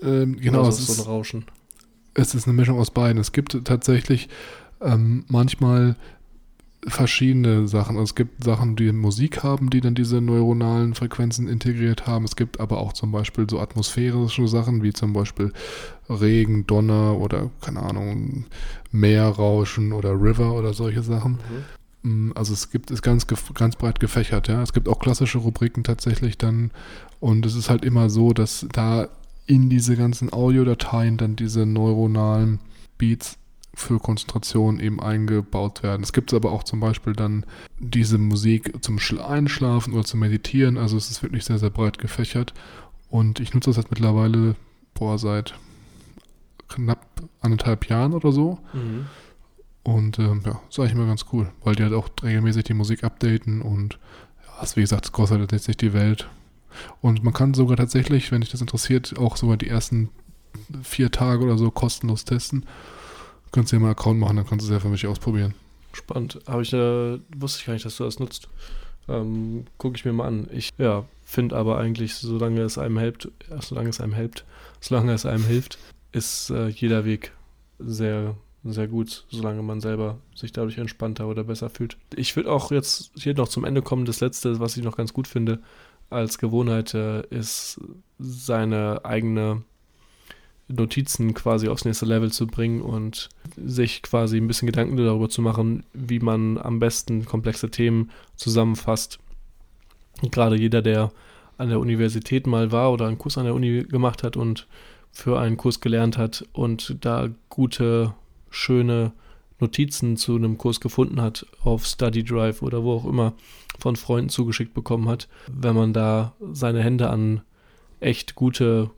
Ähm, genau, Oder ist es ist so ein Rauschen. Es ist eine Mischung aus beiden. Es gibt tatsächlich ähm, manchmal verschiedene Sachen. Also es gibt Sachen, die Musik haben, die dann diese neuronalen Frequenzen integriert haben. Es gibt aber auch zum Beispiel so atmosphärische Sachen, wie zum Beispiel Regen, Donner oder keine Ahnung, Meerrauschen oder River oder solche Sachen. Mhm. Mm, also es gibt es ganz ganz breit gefächert, ja. Es gibt auch klassische Rubriken tatsächlich dann und es ist halt immer so, dass da in diese ganzen Audiodateien dann diese neuronalen Beats für Konzentration eben eingebaut werden. Es gibt aber auch zum Beispiel dann diese Musik zum Einschlafen oder zum Meditieren. Also es ist wirklich sehr, sehr breit gefächert. Und ich nutze das jetzt mittlerweile, boah, seit knapp anderthalb Jahren oder so. Mhm. Und ähm, ja, ist eigentlich immer ganz cool, weil die halt auch regelmäßig die Musik updaten und ja, ist, wie gesagt, es kostet halt jetzt nicht die Welt. Und man kann sogar tatsächlich, wenn dich das interessiert, auch sogar die ersten vier Tage oder so kostenlos testen. Du kannst dir mal einen Account machen, dann kannst du es ja für mich ausprobieren. Spannend. Habe ich, äh, wusste ich gar nicht, dass du das nutzt. Ähm, Gucke ich mir mal an. Ich, ja, finde aber eigentlich, solange es einem hilft, solange es einem hilft, solange es einem hilft, ist äh, jeder Weg sehr sehr gut, solange man selber sich dadurch entspannter oder besser fühlt. Ich würde auch jetzt hier noch zum Ende kommen. Das letzte, was ich noch ganz gut finde als Gewohnheit, äh, ist seine eigene Notizen quasi aufs nächste Level zu bringen und sich quasi ein bisschen Gedanken darüber zu machen, wie man am besten komplexe Themen zusammenfasst. Gerade jeder, der an der Universität mal war oder einen Kurs an der Uni gemacht hat und für einen Kurs gelernt hat und da gute schöne Notizen zu einem Kurs gefunden hat, auf Study Drive oder wo auch immer, von Freunden zugeschickt bekommen hat, wenn man da seine Hände an echt gute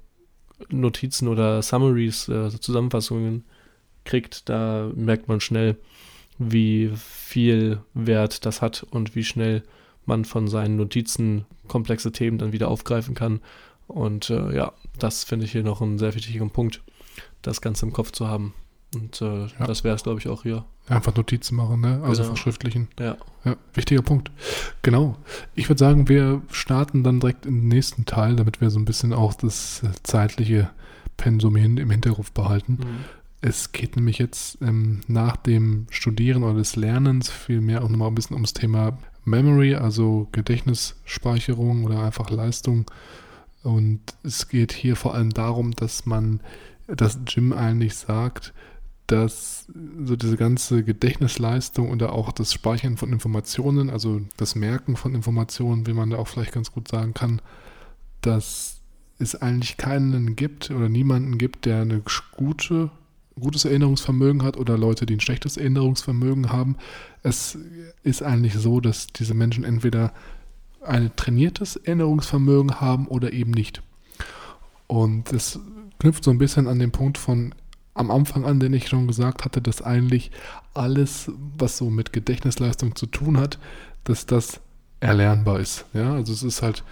Notizen oder Summaries, äh, Zusammenfassungen kriegt, da merkt man schnell, wie viel Wert das hat und wie schnell man von seinen Notizen komplexe Themen dann wieder aufgreifen kann. Und äh, ja, das finde ich hier noch einen sehr wichtigen Punkt, das Ganze im Kopf zu haben. Und äh, ja. das wäre es, glaube ich, auch hier. Einfach Notizen machen, ne? Also genau. verschriftlichen. Ja. ja. Wichtiger Punkt. Genau. Ich würde sagen, wir starten dann direkt im nächsten Teil, damit wir so ein bisschen auch das zeitliche Pensum hin, im Hinterkopf behalten. Mhm. Es geht nämlich jetzt ähm, nach dem Studieren oder des Lernens vielmehr auch nochmal ein bisschen ums Thema Memory, also Gedächtnisspeicherung oder einfach Leistung. Und es geht hier vor allem darum, dass man dass Jim eigentlich sagt, dass so diese ganze Gedächtnisleistung oder auch das Speichern von Informationen, also das Merken von Informationen, wie man da auch vielleicht ganz gut sagen kann, dass es eigentlich keinen gibt oder niemanden gibt, der eine gute, gutes Erinnerungsvermögen hat oder Leute, die ein schlechtes Erinnerungsvermögen haben. Es ist eigentlich so, dass diese Menschen entweder ein trainiertes Erinnerungsvermögen haben oder eben nicht. Und das knüpft so ein bisschen an den Punkt von am Anfang an, den ich schon gesagt hatte, dass eigentlich alles, was so mit Gedächtnisleistung zu tun hat, dass das erlernbar ist. Ja, also es ist halt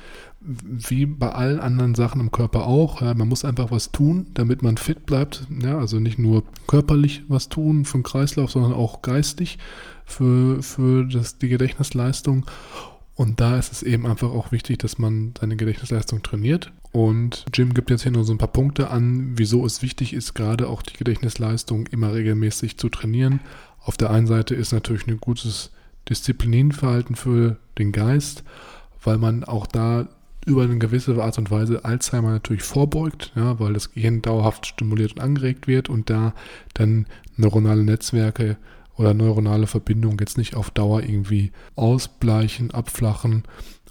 wie bei allen anderen Sachen im Körper auch. Ja, man muss einfach was tun, damit man fit bleibt. Ja, also nicht nur körperlich was tun für den Kreislauf, sondern auch geistig für, für das, die Gedächtnisleistung. Und da ist es eben einfach auch wichtig, dass man seine Gedächtnisleistung trainiert. Und Jim gibt jetzt hier nur so ein paar Punkte an, wieso es wichtig ist, gerade auch die Gedächtnisleistung immer regelmäßig zu trainieren. Auf der einen Seite ist natürlich ein gutes Disziplinverhalten für den Geist, weil man auch da über eine gewisse Art und Weise Alzheimer natürlich vorbeugt, ja, weil das Gehirn dauerhaft stimuliert und angeregt wird und da dann neuronale Netzwerke oder neuronale Verbindungen jetzt nicht auf Dauer irgendwie ausbleichen, abflachen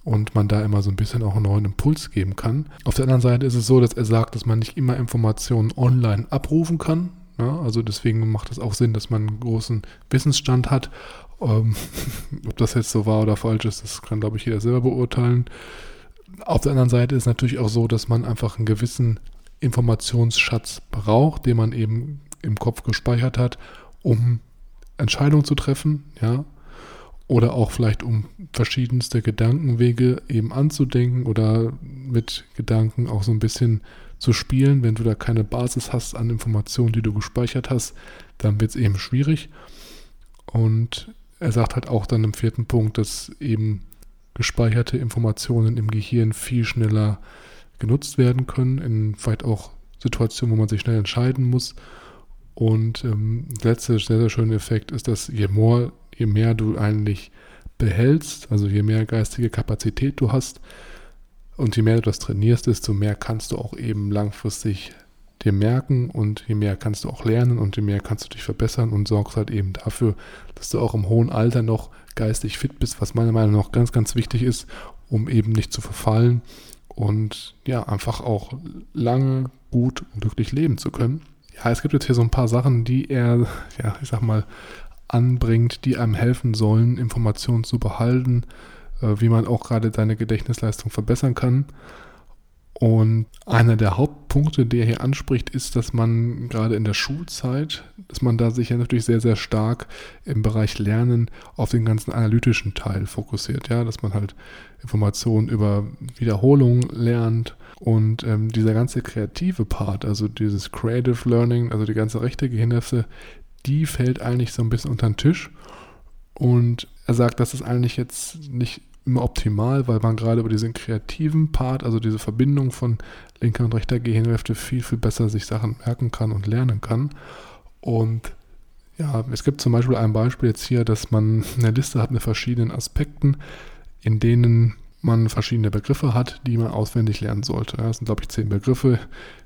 und man da immer so ein bisschen auch einen neuen Impuls geben kann. Auf der anderen Seite ist es so, dass er sagt, dass man nicht immer Informationen online abrufen kann. Ja, also deswegen macht es auch Sinn, dass man einen großen Wissensstand hat. Ähm, [laughs] ob das jetzt so wahr oder falsch ist, das kann, glaube ich, jeder selber beurteilen. Auf der anderen Seite ist es natürlich auch so, dass man einfach einen gewissen Informationsschatz braucht, den man eben im Kopf gespeichert hat, um Entscheidungen zu treffen, ja, oder auch vielleicht um verschiedenste Gedankenwege eben anzudenken oder mit Gedanken auch so ein bisschen zu spielen. Wenn du da keine Basis hast an Informationen, die du gespeichert hast, dann wird es eben schwierig. Und er sagt halt auch dann im vierten Punkt, dass eben gespeicherte Informationen im Gehirn viel schneller genutzt werden können, in vielleicht auch Situationen, wo man sich schnell entscheiden muss und ähm, der letzte sehr, sehr schöne Effekt ist, dass je mehr, je mehr du eigentlich behältst, also je mehr geistige Kapazität du hast und je mehr du das trainierst, desto mehr kannst du auch eben langfristig dir merken und je mehr kannst du auch lernen und je mehr kannst du dich verbessern und sorgst halt eben dafür, dass du auch im hohen Alter noch geistig fit bist, was meiner Meinung nach ganz, ganz wichtig ist, um eben nicht zu verfallen und ja, einfach auch lange gut und glücklich leben zu können. Ja, es gibt jetzt hier so ein paar Sachen, die er, [laughs] ja, ich sag mal, anbringt, die einem helfen sollen, Informationen zu behalten, äh, wie man auch gerade deine Gedächtnisleistung verbessern kann. Und einer der Hauptpunkte, die er hier anspricht, ist, dass man gerade in der Schulzeit, dass man da sich ja natürlich sehr, sehr stark im Bereich Lernen auf den ganzen analytischen Teil fokussiert. Ja, dass man halt Informationen über Wiederholung lernt und ähm, dieser ganze kreative Part, also dieses Creative Learning, also die ganze rechte Gehirnhälfte, die fällt eigentlich so ein bisschen unter den Tisch. Und er sagt, das ist eigentlich jetzt nicht immer optimal, weil man gerade über diesen kreativen Part, also diese Verbindung von linker und rechter Gehirnhälfte viel, viel besser sich Sachen merken kann und lernen kann. Und ja, es gibt zum Beispiel ein Beispiel jetzt hier, dass man eine Liste hat mit verschiedenen Aspekten, in denen man verschiedene Begriffe hat, die man auswendig lernen sollte. Das sind, glaube ich, zehn Begriffe.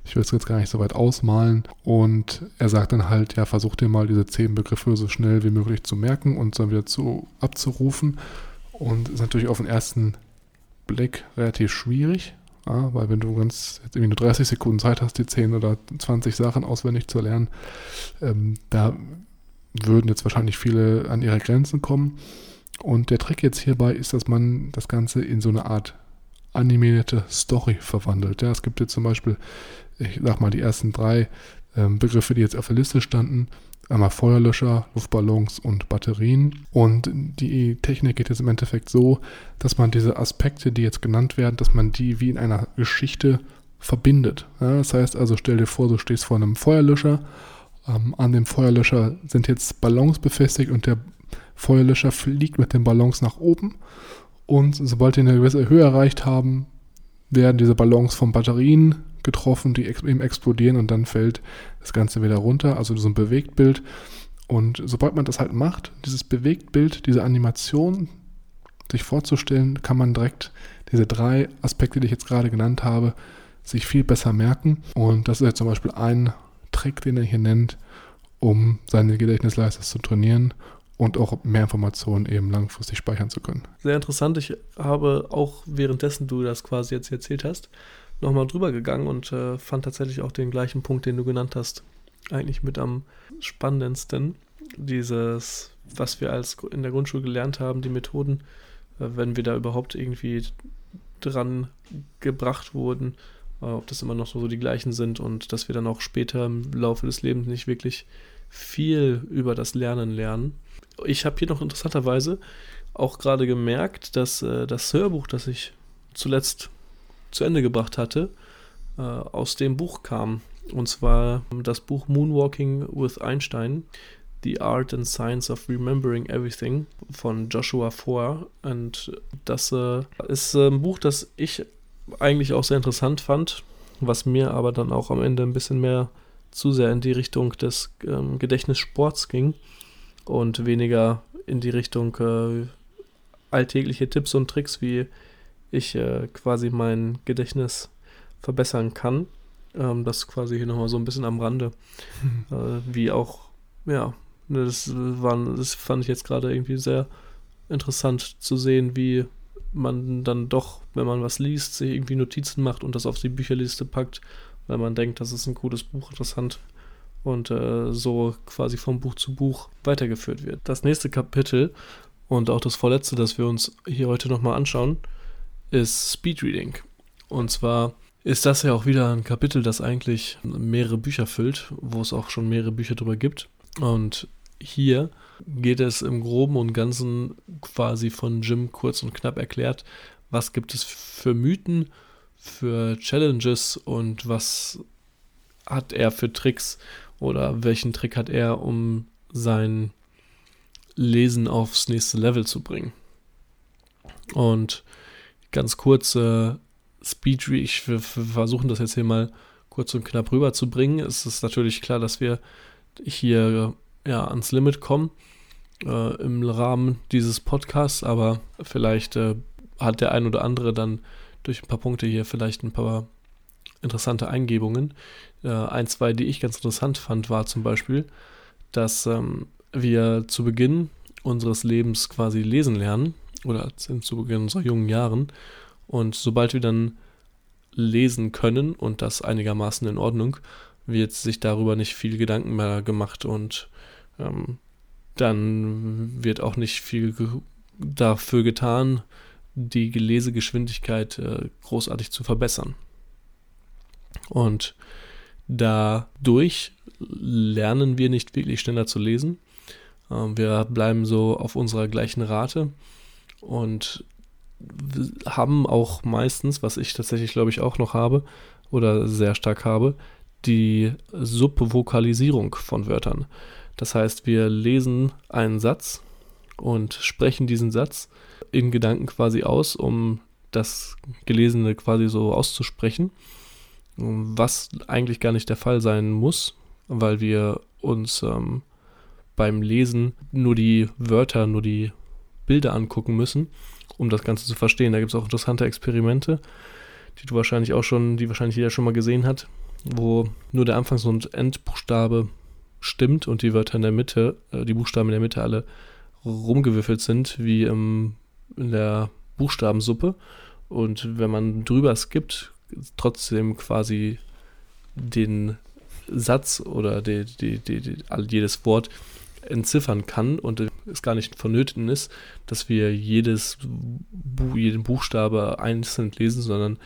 Ich will es jetzt gar nicht so weit ausmalen. Und er sagt dann halt, ja, versuch dir mal diese zehn Begriffe so schnell wie möglich zu merken und dann wieder zu, abzurufen. Und ist natürlich auf den ersten Blick relativ schwierig, ja, weil wenn du ganz jetzt irgendwie nur 30 Sekunden Zeit hast, die 10 oder 20 Sachen auswendig zu lernen, ähm, da würden jetzt wahrscheinlich viele an ihre Grenzen kommen. Und der Trick jetzt hierbei ist, dass man das Ganze in so eine Art animierte Story verwandelt. Ja, es gibt jetzt zum Beispiel, ich sag mal, die ersten drei ähm, Begriffe, die jetzt auf der Liste standen, einmal Feuerlöscher, Luftballons und Batterien. Und die Technik geht jetzt im Endeffekt so, dass man diese Aspekte, die jetzt genannt werden, dass man die wie in einer Geschichte verbindet. Ja, das heißt also, stell dir vor, du stehst vor einem Feuerlöscher. Ähm, an dem Feuerlöscher sind jetzt Ballons befestigt und der Feuerlöscher fliegt mit den Ballons nach oben. Und sobald die eine gewisse Höhe erreicht haben, werden diese Ballons von Batterien getroffen, die eben explodieren und dann fällt das Ganze wieder runter. Also so ein Bewegtbild. Und sobald man das halt macht, dieses Bewegtbild, diese Animation sich vorzustellen, kann man direkt diese drei Aspekte, die ich jetzt gerade genannt habe, sich viel besser merken. Und das ist jetzt zum Beispiel ein Trick, den er hier nennt, um seine Gedächtnisleistung zu trainieren und auch mehr Informationen eben langfristig speichern zu können. Sehr interessant. Ich habe auch währenddessen du das quasi jetzt erzählt hast, nochmal drüber gegangen und äh, fand tatsächlich auch den gleichen Punkt, den du genannt hast, eigentlich mit am spannendsten. Dieses, was wir als in der Grundschule gelernt haben, die Methoden, äh, wenn wir da überhaupt irgendwie dran gebracht wurden, äh, ob das immer noch so die gleichen sind und dass wir dann auch später im Laufe des Lebens nicht wirklich viel über das Lernen lernen. Ich habe hier noch interessanterweise auch gerade gemerkt, dass äh, das Hörbuch, das ich zuletzt zu Ende gebracht hatte, äh, aus dem Buch kam. Und zwar das Buch Moonwalking with Einstein, The Art and Science of Remembering Everything von Joshua Foer. Und das äh, ist äh, ein Buch, das ich eigentlich auch sehr interessant fand, was mir aber dann auch am Ende ein bisschen mehr zu sehr in die Richtung des ähm, Gedächtnissports ging und weniger in die Richtung äh, alltägliche Tipps und Tricks, wie ich äh, quasi mein Gedächtnis verbessern kann. Ähm, das quasi hier nochmal so ein bisschen am Rande. [laughs] Äh, wie auch, ja, ne, das, waren, das fand ich jetzt gerade irgendwie sehr interessant zu sehen, wie man dann doch, wenn man was liest, sich irgendwie Notizen macht und das auf die Bücherliste packt, weil man denkt, das ist ein gutes Buch, interessant und äh, so quasi vom Buch zu Buch weitergeführt wird. Das nächste Kapitel und auch das vorletzte, das wir uns hier heute nochmal anschauen, ist Speedreading. Und zwar ist das ja auch wieder ein Kapitel, das eigentlich mehrere Bücher füllt, wo es auch schon mehrere Bücher drüber gibt. Und hier geht es im Groben und Ganzen quasi von Jim kurz und knapp erklärt, was gibt es für Mythen, für Challenges und was hat er für Tricks oder welchen Trick hat er, um sein Lesen aufs nächste Level zu bringen. Und ganz kurze Speed, ich wir versuchen das jetzt hier mal kurz und knapp rüberzubringen. Es ist natürlich klar, dass wir hier ja, ans Limit kommen äh, im Rahmen dieses Podcasts, aber vielleicht äh, hat der ein oder andere dann durch ein paar Punkte hier vielleicht ein paar interessante Eingebungen. Äh, ein, zwei, die ich ganz interessant fand, war zum Beispiel, dass ähm, wir zu Beginn unseres Lebens quasi lesen lernen oder zu Beginn unserer jungen Jahren und sobald wir dann lesen können und das einigermaßen in Ordnung, wird sich darüber nicht viel Gedanken mehr gemacht und ähm, dann wird auch nicht viel ge dafür getan, die Lesegeschwindigkeit äh, großartig zu verbessern. Und dadurch lernen wir nicht wirklich schneller zu lesen. Ähm, wir bleiben so auf unserer gleichen Rate und haben auch meistens, was ich tatsächlich glaube ich auch noch habe oder sehr stark habe, die Subvokalisierung von Wörtern. Das heißt, wir lesen einen Satz und sprechen diesen Satz in Gedanken quasi aus, um das Gelesene quasi so auszusprechen, was eigentlich gar nicht der Fall sein muss, weil wir uns ähm, beim Lesen nur die Wörter, nur die Bilder angucken müssen um das Ganze zu verstehen. Da gibt es auch interessante Experimente, die du wahrscheinlich auch schon, die wahrscheinlich jeder schon mal gesehen hat, wo nur der Anfangs- und Endbuchstabe stimmt und die Wörter in der Mitte, äh, die Buchstaben in der Mitte alle rumgewürfelt sind, wie im, in der Buchstabensuppe. Und wenn man drüber skippt, trotzdem quasi den Satz oder die, die, die, jedes Wort entziffern kann und es gar nicht vonnöten ist, dass wir jedes jeden Buchstabe einzeln lesen, sondern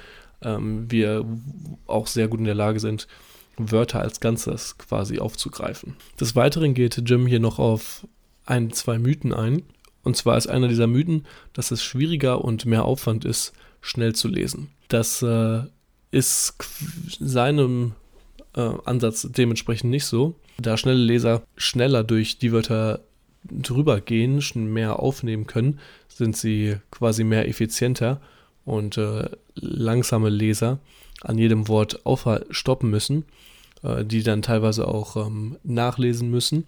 ähm, wir auch sehr gut in der Lage sind, Wörter als Ganzes quasi aufzugreifen. Des Weiteren geht Jim hier noch auf ein, zwei Mythen ein. Und zwar ist einer dieser Mythen, dass es schwieriger und mehr Aufwand ist, schnell zu lesen. Das äh, ist seinem äh, Ansatz dementsprechend nicht so. Da schnelle Leser schneller durch die Wörter drüber gehen, mehr aufnehmen können, sind sie quasi mehr effizienter und äh, langsame Leser an jedem Wort stoppen müssen, äh, die dann teilweise auch ähm, nachlesen müssen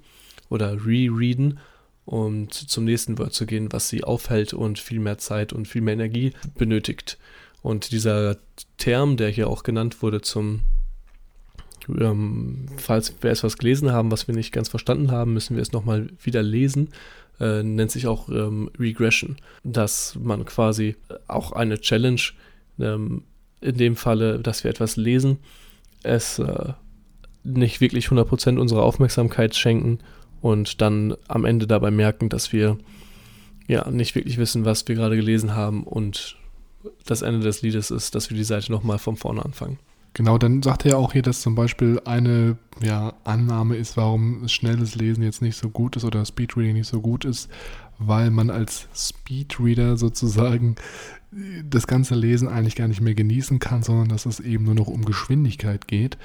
oder rereaden, um zum nächsten Wort zu gehen, was sie aufhält und viel mehr Zeit und viel mehr Energie benötigt. Und dieser Term, der hier auch genannt wurde zum ähm, falls wir etwas gelesen haben, was wir nicht ganz verstanden haben, müssen wir es nochmal wieder lesen. Äh, nennt sich auch ähm, Regression, dass man quasi auch eine Challenge, ähm, in dem Falle, dass wir etwas lesen, es äh, nicht wirklich 100% unserer Aufmerksamkeit schenken und dann am Ende dabei merken, dass wir ja nicht wirklich wissen, was wir gerade gelesen haben und das Ende des Liedes ist, dass wir die Seite nochmal von vorne anfangen. Genau, dann sagt er ja auch hier, dass zum Beispiel eine ja, Annahme ist, warum schnelles Lesen jetzt nicht so gut ist oder Speedreading nicht so gut ist, weil man als Speedreader sozusagen das ganze Lesen eigentlich gar nicht mehr genießen kann, sondern dass es eben nur noch um Geschwindigkeit geht.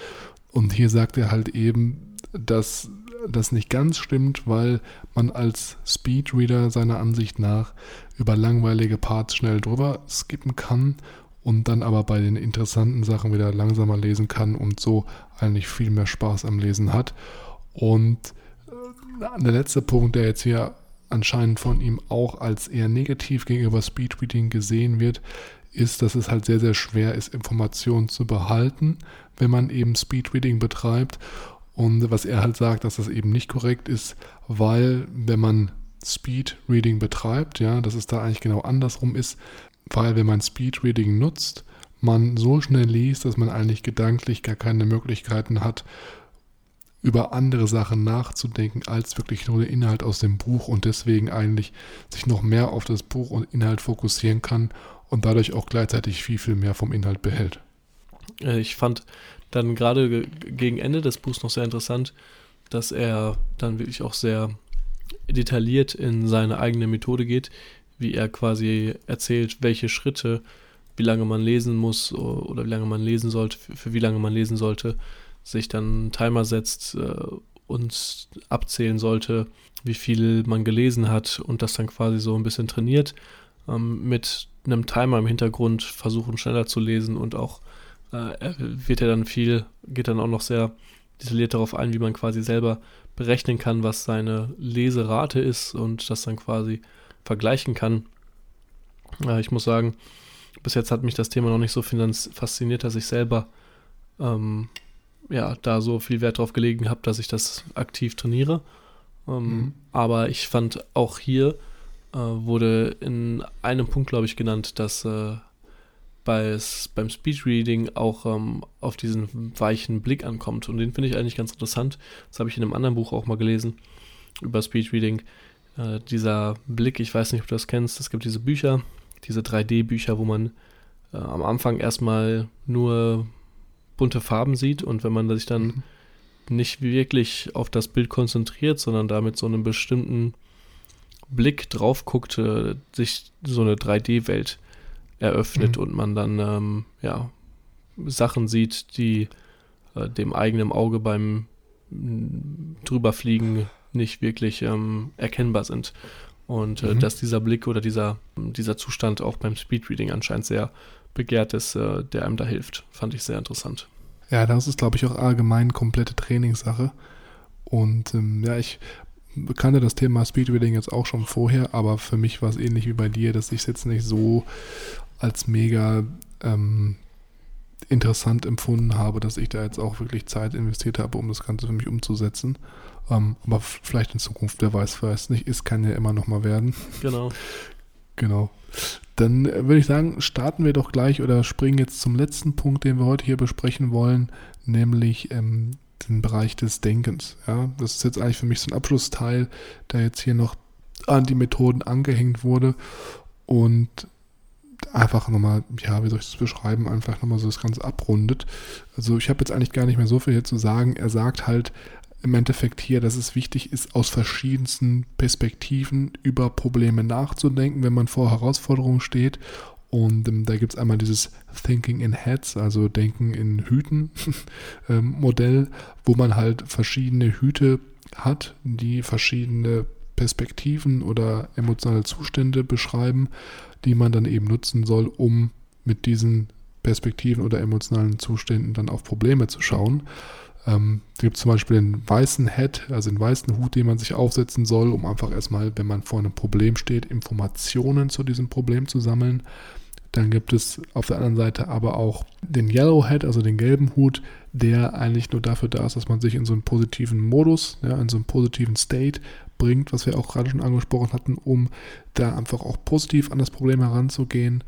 Und hier sagt er halt eben, dass das nicht ganz stimmt, weil man als Speedreader seiner Ansicht nach über langweilige Parts schnell drüber skippen kann und dann aber bei den interessanten Sachen wieder langsamer lesen kann und so eigentlich viel mehr Spaß am Lesen hat. Und äh, der letzte Punkt, der jetzt hier anscheinend von ihm auch als eher negativ gegenüber Speedreading gesehen wird, ist, dass es halt sehr, sehr schwer ist, Informationen zu behalten, wenn man eben Speedreading betreibt. Und was er halt sagt, dass das eben nicht korrekt ist, weil wenn man Speedreading betreibt, ja, dass es da eigentlich genau andersrum ist, weil wenn man Speedreading nutzt, man so schnell liest, dass man eigentlich gedanklich gar keine Möglichkeiten hat, über andere Sachen nachzudenken, als wirklich nur den Inhalt aus dem Buch und deswegen eigentlich sich noch mehr auf das Buch und Inhalt fokussieren kann und dadurch auch gleichzeitig viel, viel mehr vom Inhalt behält. Äh, ich fand dann gerade gegen Ende des Buchs noch sehr interessant, dass er dann wirklich auch sehr detailliert in seine eigene Methode geht, wie er quasi erzählt, welche Schritte, wie lange man lesen muss oder wie lange man lesen sollte, für wie lange man lesen sollte, sich dann einen Timer setzt äh, und abzählen sollte, wie viel man gelesen hat und das dann quasi so ein bisschen trainiert, ähm, mit einem Timer im Hintergrund versuchen schneller zu lesen und auch äh, wird er dann viel, geht dann auch noch sehr detailliert darauf ein, wie man quasi selber berechnen kann, was seine Leserate ist und das dann quasi vergleichen kann. Äh, ich muss sagen, bis jetzt hat mich das Thema noch nicht so fasziniert, dass ich selber ähm, ja, da so viel Wert drauf gelegen habe, dass ich das aktiv trainiere. Ähm, mhm. Aber ich fand auch hier äh, wurde in einem Punkt, glaube ich, genannt, dass äh, bei, beim Speedreading auch ähm, auf diesen weichen Blick ankommt. Und den finde ich eigentlich ganz interessant. Das habe ich in einem anderen Buch auch mal gelesen über Speedreading. Äh, dieser Blick, ich weiß nicht, ob du das kennst, es gibt diese Bücher, diese 3D-Bücher, wo man äh, am Anfang erstmal nur bunte Farben sieht und wenn man sich dann mhm. nicht wirklich auf das Bild konzentriert, sondern da mit so einem bestimmten Blick drauf guckt, äh, sich so eine 3D-Welt eröffnet mhm. und man dann ähm, ja Sachen sieht, die äh, dem eigenen Auge beim mm, drüberfliegen nicht wirklich ähm, erkennbar sind. Und äh, mhm. dass dieser Blick oder dieser, dieser Zustand auch beim Speedreading anscheinend sehr begehrt ist, äh, der einem da hilft. Fand ich sehr interessant. Ja, das ist, glaube ich, auch allgemein komplette Trainingssache. Und ähm, ja, ich kannte das Thema Speedreading jetzt auch schon vorher, aber für mich war es ähnlich wie bei dir, dass ich es jetzt nicht so als mega ähm, interessant empfunden habe, dass ich da jetzt auch wirklich Zeit investiert habe, um das Ganze für mich umzusetzen. Ähm, aber vielleicht in Zukunft, wer weiß, wer es nicht ist, kann ja immer noch mal werden. Genau. [laughs] genau. Dann würde ich sagen, starten wir doch gleich oder springen jetzt zum letzten Punkt, den wir heute hier besprechen wollen, nämlich ähm, den Bereich des Denkens. Ja, das ist jetzt eigentlich für mich so ein Abschlussteil, der jetzt hier noch an die Methoden angehängt wurde und einfach nochmal, ja, wie soll ich das beschreiben, einfach nochmal so das Ganze abrundet. Also ich habe jetzt eigentlich gar nicht mehr so viel hier zu sagen. Er sagt halt, im Endeffekt hier, dass es wichtig ist, aus verschiedensten Perspektiven über Probleme nachzudenken, wenn man vor Herausforderungen steht. Und ähm, da gibt es einmal dieses Thinking in Heads, also Denken in Hüten [laughs] ähm, Modell, wo man halt verschiedene Hüte hat, die verschiedene Perspektiven oder emotionale Zustände beschreiben, die man dann eben nutzen soll, um mit diesen Perspektiven oder emotionalen Zuständen dann auf Probleme zu schauen. Ähm, da gibt es zum Beispiel den weißen Head, also den weißen Hut, den man sich aufsetzen soll, um einfach erstmal, wenn man vor einem Problem steht, Informationen zu diesem Problem zu sammeln. Dann gibt es auf der anderen Seite aber auch den Yellowhead, also den gelben Hut, der eigentlich nur dafür da ist, dass man sich in so einen positiven Modus, ja, in so einen positiven State bringt, was wir auch gerade schon angesprochen hatten, um da einfach auch positiv an das Problem heranzugehen.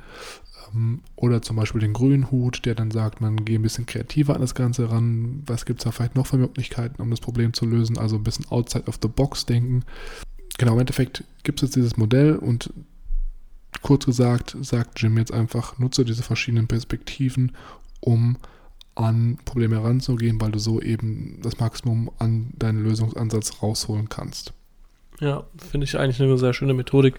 Ähm, oder zum Beispiel den grünen Hut, der dann sagt, man geht ein bisschen kreativer an das Ganze ran. Was gibt es da vielleicht noch für Möglichkeiten, um das Problem zu lösen? Also ein bisschen outside of the box denken. Genau, im Endeffekt gibt es jetzt dieses Modell und kurz gesagt sagt Jim jetzt einfach, nutze diese verschiedenen Perspektiven, um an Probleme heranzugehen, weil du so eben das Maximum an deinen Lösungsansatz rausholen kannst. Ja, finde ich eigentlich eine sehr schöne Methodik,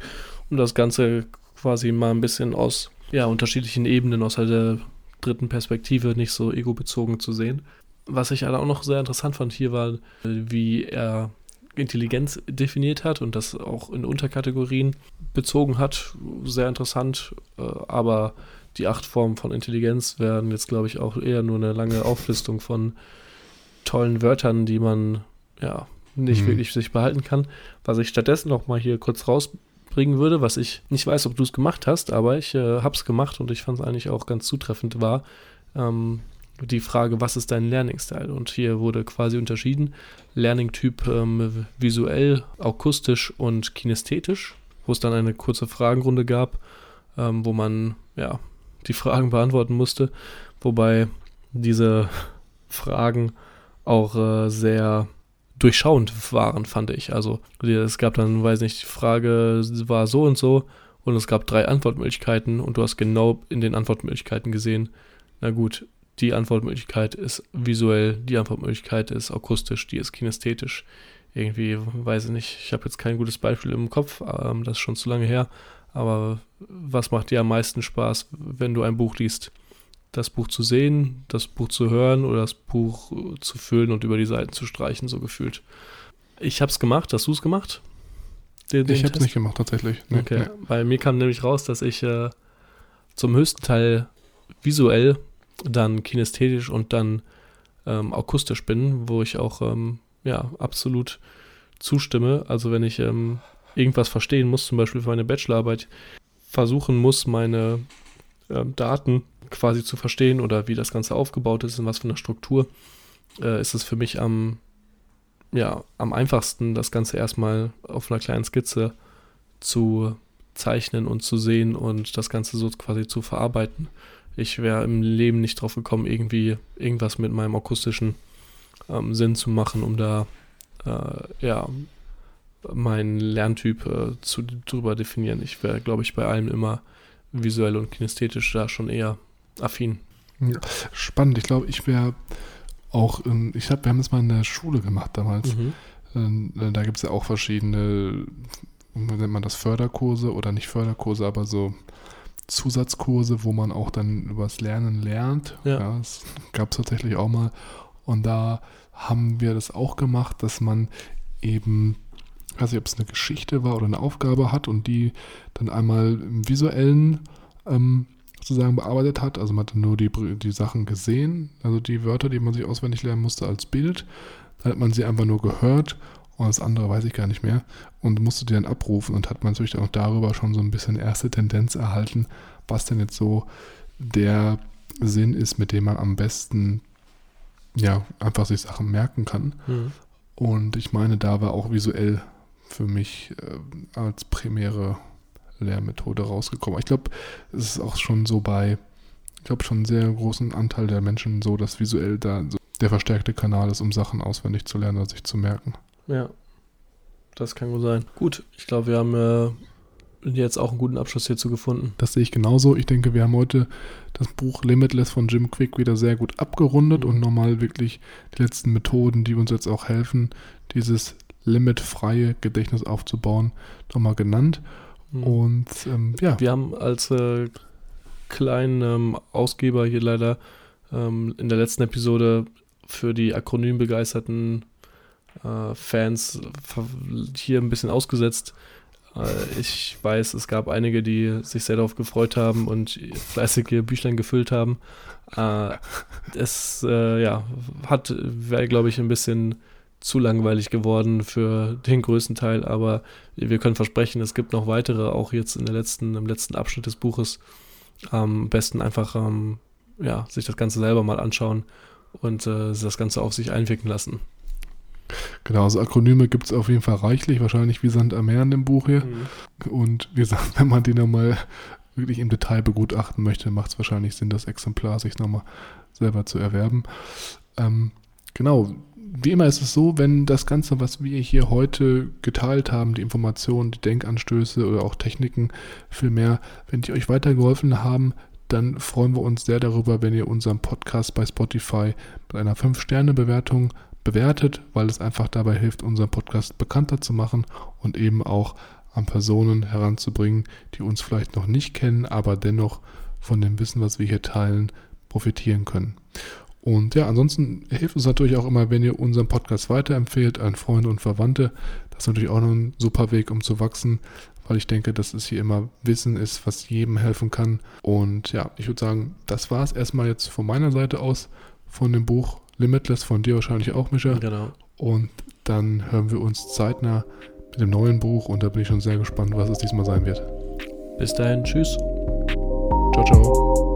um das Ganze quasi mal ein bisschen aus ja, unterschiedlichen Ebenen aus der dritten Perspektive nicht so egobezogen zu sehen. Was ich auch noch sehr interessant fand hier war, wie er Intelligenz definiert hat und das auch in Unterkategorien bezogen hat. Sehr interessant, äh, aber die acht Formen von Intelligenz werden jetzt, glaube ich, auch eher nur eine lange Auflistung von tollen Wörtern, die man ja nicht mhm. wirklich sich behalten kann. Was ich stattdessen noch mal hier kurz raus bringen würde, was ich nicht weiß, ob du es gemacht hast, aber ich äh, habe es gemacht und ich fand es eigentlich auch ganz zutreffend war. Ähm, die Frage, was ist dein Learning-Style? Und hier wurde quasi unterschieden, Learning-Typ ähm, visuell, akustisch und kinästhetisch, wo es dann eine kurze Fragenrunde gab, ähm, wo man ja die Fragen beantworten musste, wobei diese Fragen auch äh, sehr durchschauend waren, fand ich. Also es gab dann, weiß nicht, die Frage war so und so und es gab drei Antwortmöglichkeiten und du hast genau in den Antwortmöglichkeiten gesehen, na gut, die Antwortmöglichkeit ist visuell, die Antwortmöglichkeit ist akustisch, die ist kinästhetisch. Irgendwie, weiß ich nicht, ich habe jetzt kein gutes Beispiel im Kopf, ähm, das ist schon zu lange her, aber was macht dir am meisten Spaß, wenn du ein Buch liest? das Buch zu sehen, das Buch zu hören oder das Buch zu füllen und über die Seiten zu streichen, so gefühlt. Ich habe es gemacht, hast du es gemacht? Den, den ich habe es nicht gemacht, tatsächlich. Nee, okay, nee. weil mir kam nämlich raus, dass ich äh, zum höchsten Teil visuell, dann kinästhetisch und dann ähm, akustisch bin, wo ich auch ähm, ja, absolut zustimme. Also wenn ich ähm, irgendwas verstehen muss, zum Beispiel für meine Bachelorarbeit, versuchen muss, meine ähm, Daten quasi zu verstehen oder wie das Ganze aufgebaut ist und was für eine Struktur, äh, ist es für mich am, ja, am einfachsten, das Ganze erstmal auf einer kleinen Skizze zu zeichnen und zu sehen und das Ganze so quasi zu verarbeiten. Ich wäre im Leben nicht drauf gekommen, irgendwie irgendwas mit meinem akustischen ähm, Sinn zu machen, um da äh, ja meinen Lerntyp äh, zu drüber definieren. Ich wäre, glaube ich, bei allem immer visuell und kinästhetisch da schon eher affin. Ja, spannend. Ich glaube, ich wäre auch, in, ich habe, wir haben das mal in der Schule gemacht damals. Mhm. Ähm, äh, da gibt es ja auch verschiedene, wie nennt man das, Förderkurse oder nicht Förderkurse, aber so Zusatzkurse, wo man auch dann übers Lernen lernt. Ja. ja das gab es tatsächlich auch mal. Und da haben wir das auch gemacht, dass man eben, ich weiß nicht, ob es eine Geschichte war oder eine Aufgabe hat und die dann einmal im visuellen ähm, sozusagen bearbeitet hat. Also man hat nur die, die Sachen gesehen, also die Wörter, die man sich auswendig lernen musste als Bild. Dann hat man sie einfach nur gehört und das andere weiß ich gar nicht mehr und musste die dann abrufen und hat man natürlich auch darüber schon so ein bisschen erste Tendenz erhalten, was denn jetzt so der Sinn ist, mit dem man am besten ja einfach sich Sachen merken kann. Mhm. Und ich meine, da war auch visuell für mich äh, als primäre Lehrmethode rausgekommen. Ich glaube, es ist auch schon so bei, ich glaube, schon einen sehr großen Anteil der Menschen so, dass visuell da so der verstärkte Kanal ist, um Sachen auswendig zu lernen oder sich zu merken. Ja, das kann gut sein. Gut, ich glaube, wir haben äh, jetzt auch einen guten Abschluss hierzu gefunden. Das sehe ich genauso. Ich denke, wir haben heute das Buch Limitless von Jim Quick wieder sehr gut abgerundet mhm. und nochmal wirklich die letzten Methoden, die uns jetzt auch helfen, dieses limitfreie Gedächtnis aufzubauen, nochmal genannt. Mhm. Und ähm, ja. Wir haben als äh, kleinen ähm, Ausgeber hier leider ähm, in der letzten Episode für die akronymbegeisterten äh, Fans hier ein bisschen ausgesetzt. Äh, ich weiß, es gab einige, die sich sehr darauf gefreut haben und fleißige Büchlein gefüllt haben. Äh, es äh, ja, hat, wäre, glaube ich, ein bisschen zu langweilig geworden für den größten Teil, aber wir können versprechen, es gibt noch weitere, auch jetzt in der letzten, im letzten Abschnitt des Buches Am besten einfach ähm, ja, sich das Ganze selber mal anschauen und äh, das Ganze auf sich einwirken lassen. Genau, also Akronyme gibt es auf jeden Fall reichlich, wahrscheinlich wie Sand am Meer in dem Buch hier. Mhm. Und wie gesagt, wenn man die nochmal wirklich im Detail begutachten möchte, macht es wahrscheinlich Sinn, das Exemplar sich nochmal selber zu erwerben. Ähm, genau, wie immer ist es so, wenn das Ganze, was wir hier heute geteilt haben, die Informationen, die Denkanstöße oder auch Techniken viel mehr, wenn die euch weitergeholfen haben, dann freuen wir uns sehr darüber, wenn ihr unseren Podcast bei Spotify mit einer 5-Sterne-Bewertung bewertet, weil es einfach dabei hilft, unseren Podcast bekannter zu machen und eben auch an Personen heranzubringen, die uns vielleicht noch nicht kennen, aber dennoch von dem Wissen, was wir hier teilen, profitieren können. Und ja, ansonsten hilft es natürlich auch immer, wenn ihr unseren Podcast weiterempfehlt an Freunde und Verwandte. Das ist natürlich auch noch ein super Weg, um zu wachsen, weil ich denke, dass es hier immer Wissen ist, was jedem helfen kann. Und ja, ich würde sagen, das war es erstmal jetzt von meiner Seite aus von dem Buch Limitless, von dir wahrscheinlich auch, Mischa. Genau. Und dann hören wir uns zeitnah mit dem neuen Buch und da bin ich schon sehr gespannt, was es diesmal sein wird. Bis dahin, tschüss. Ciao, ciao.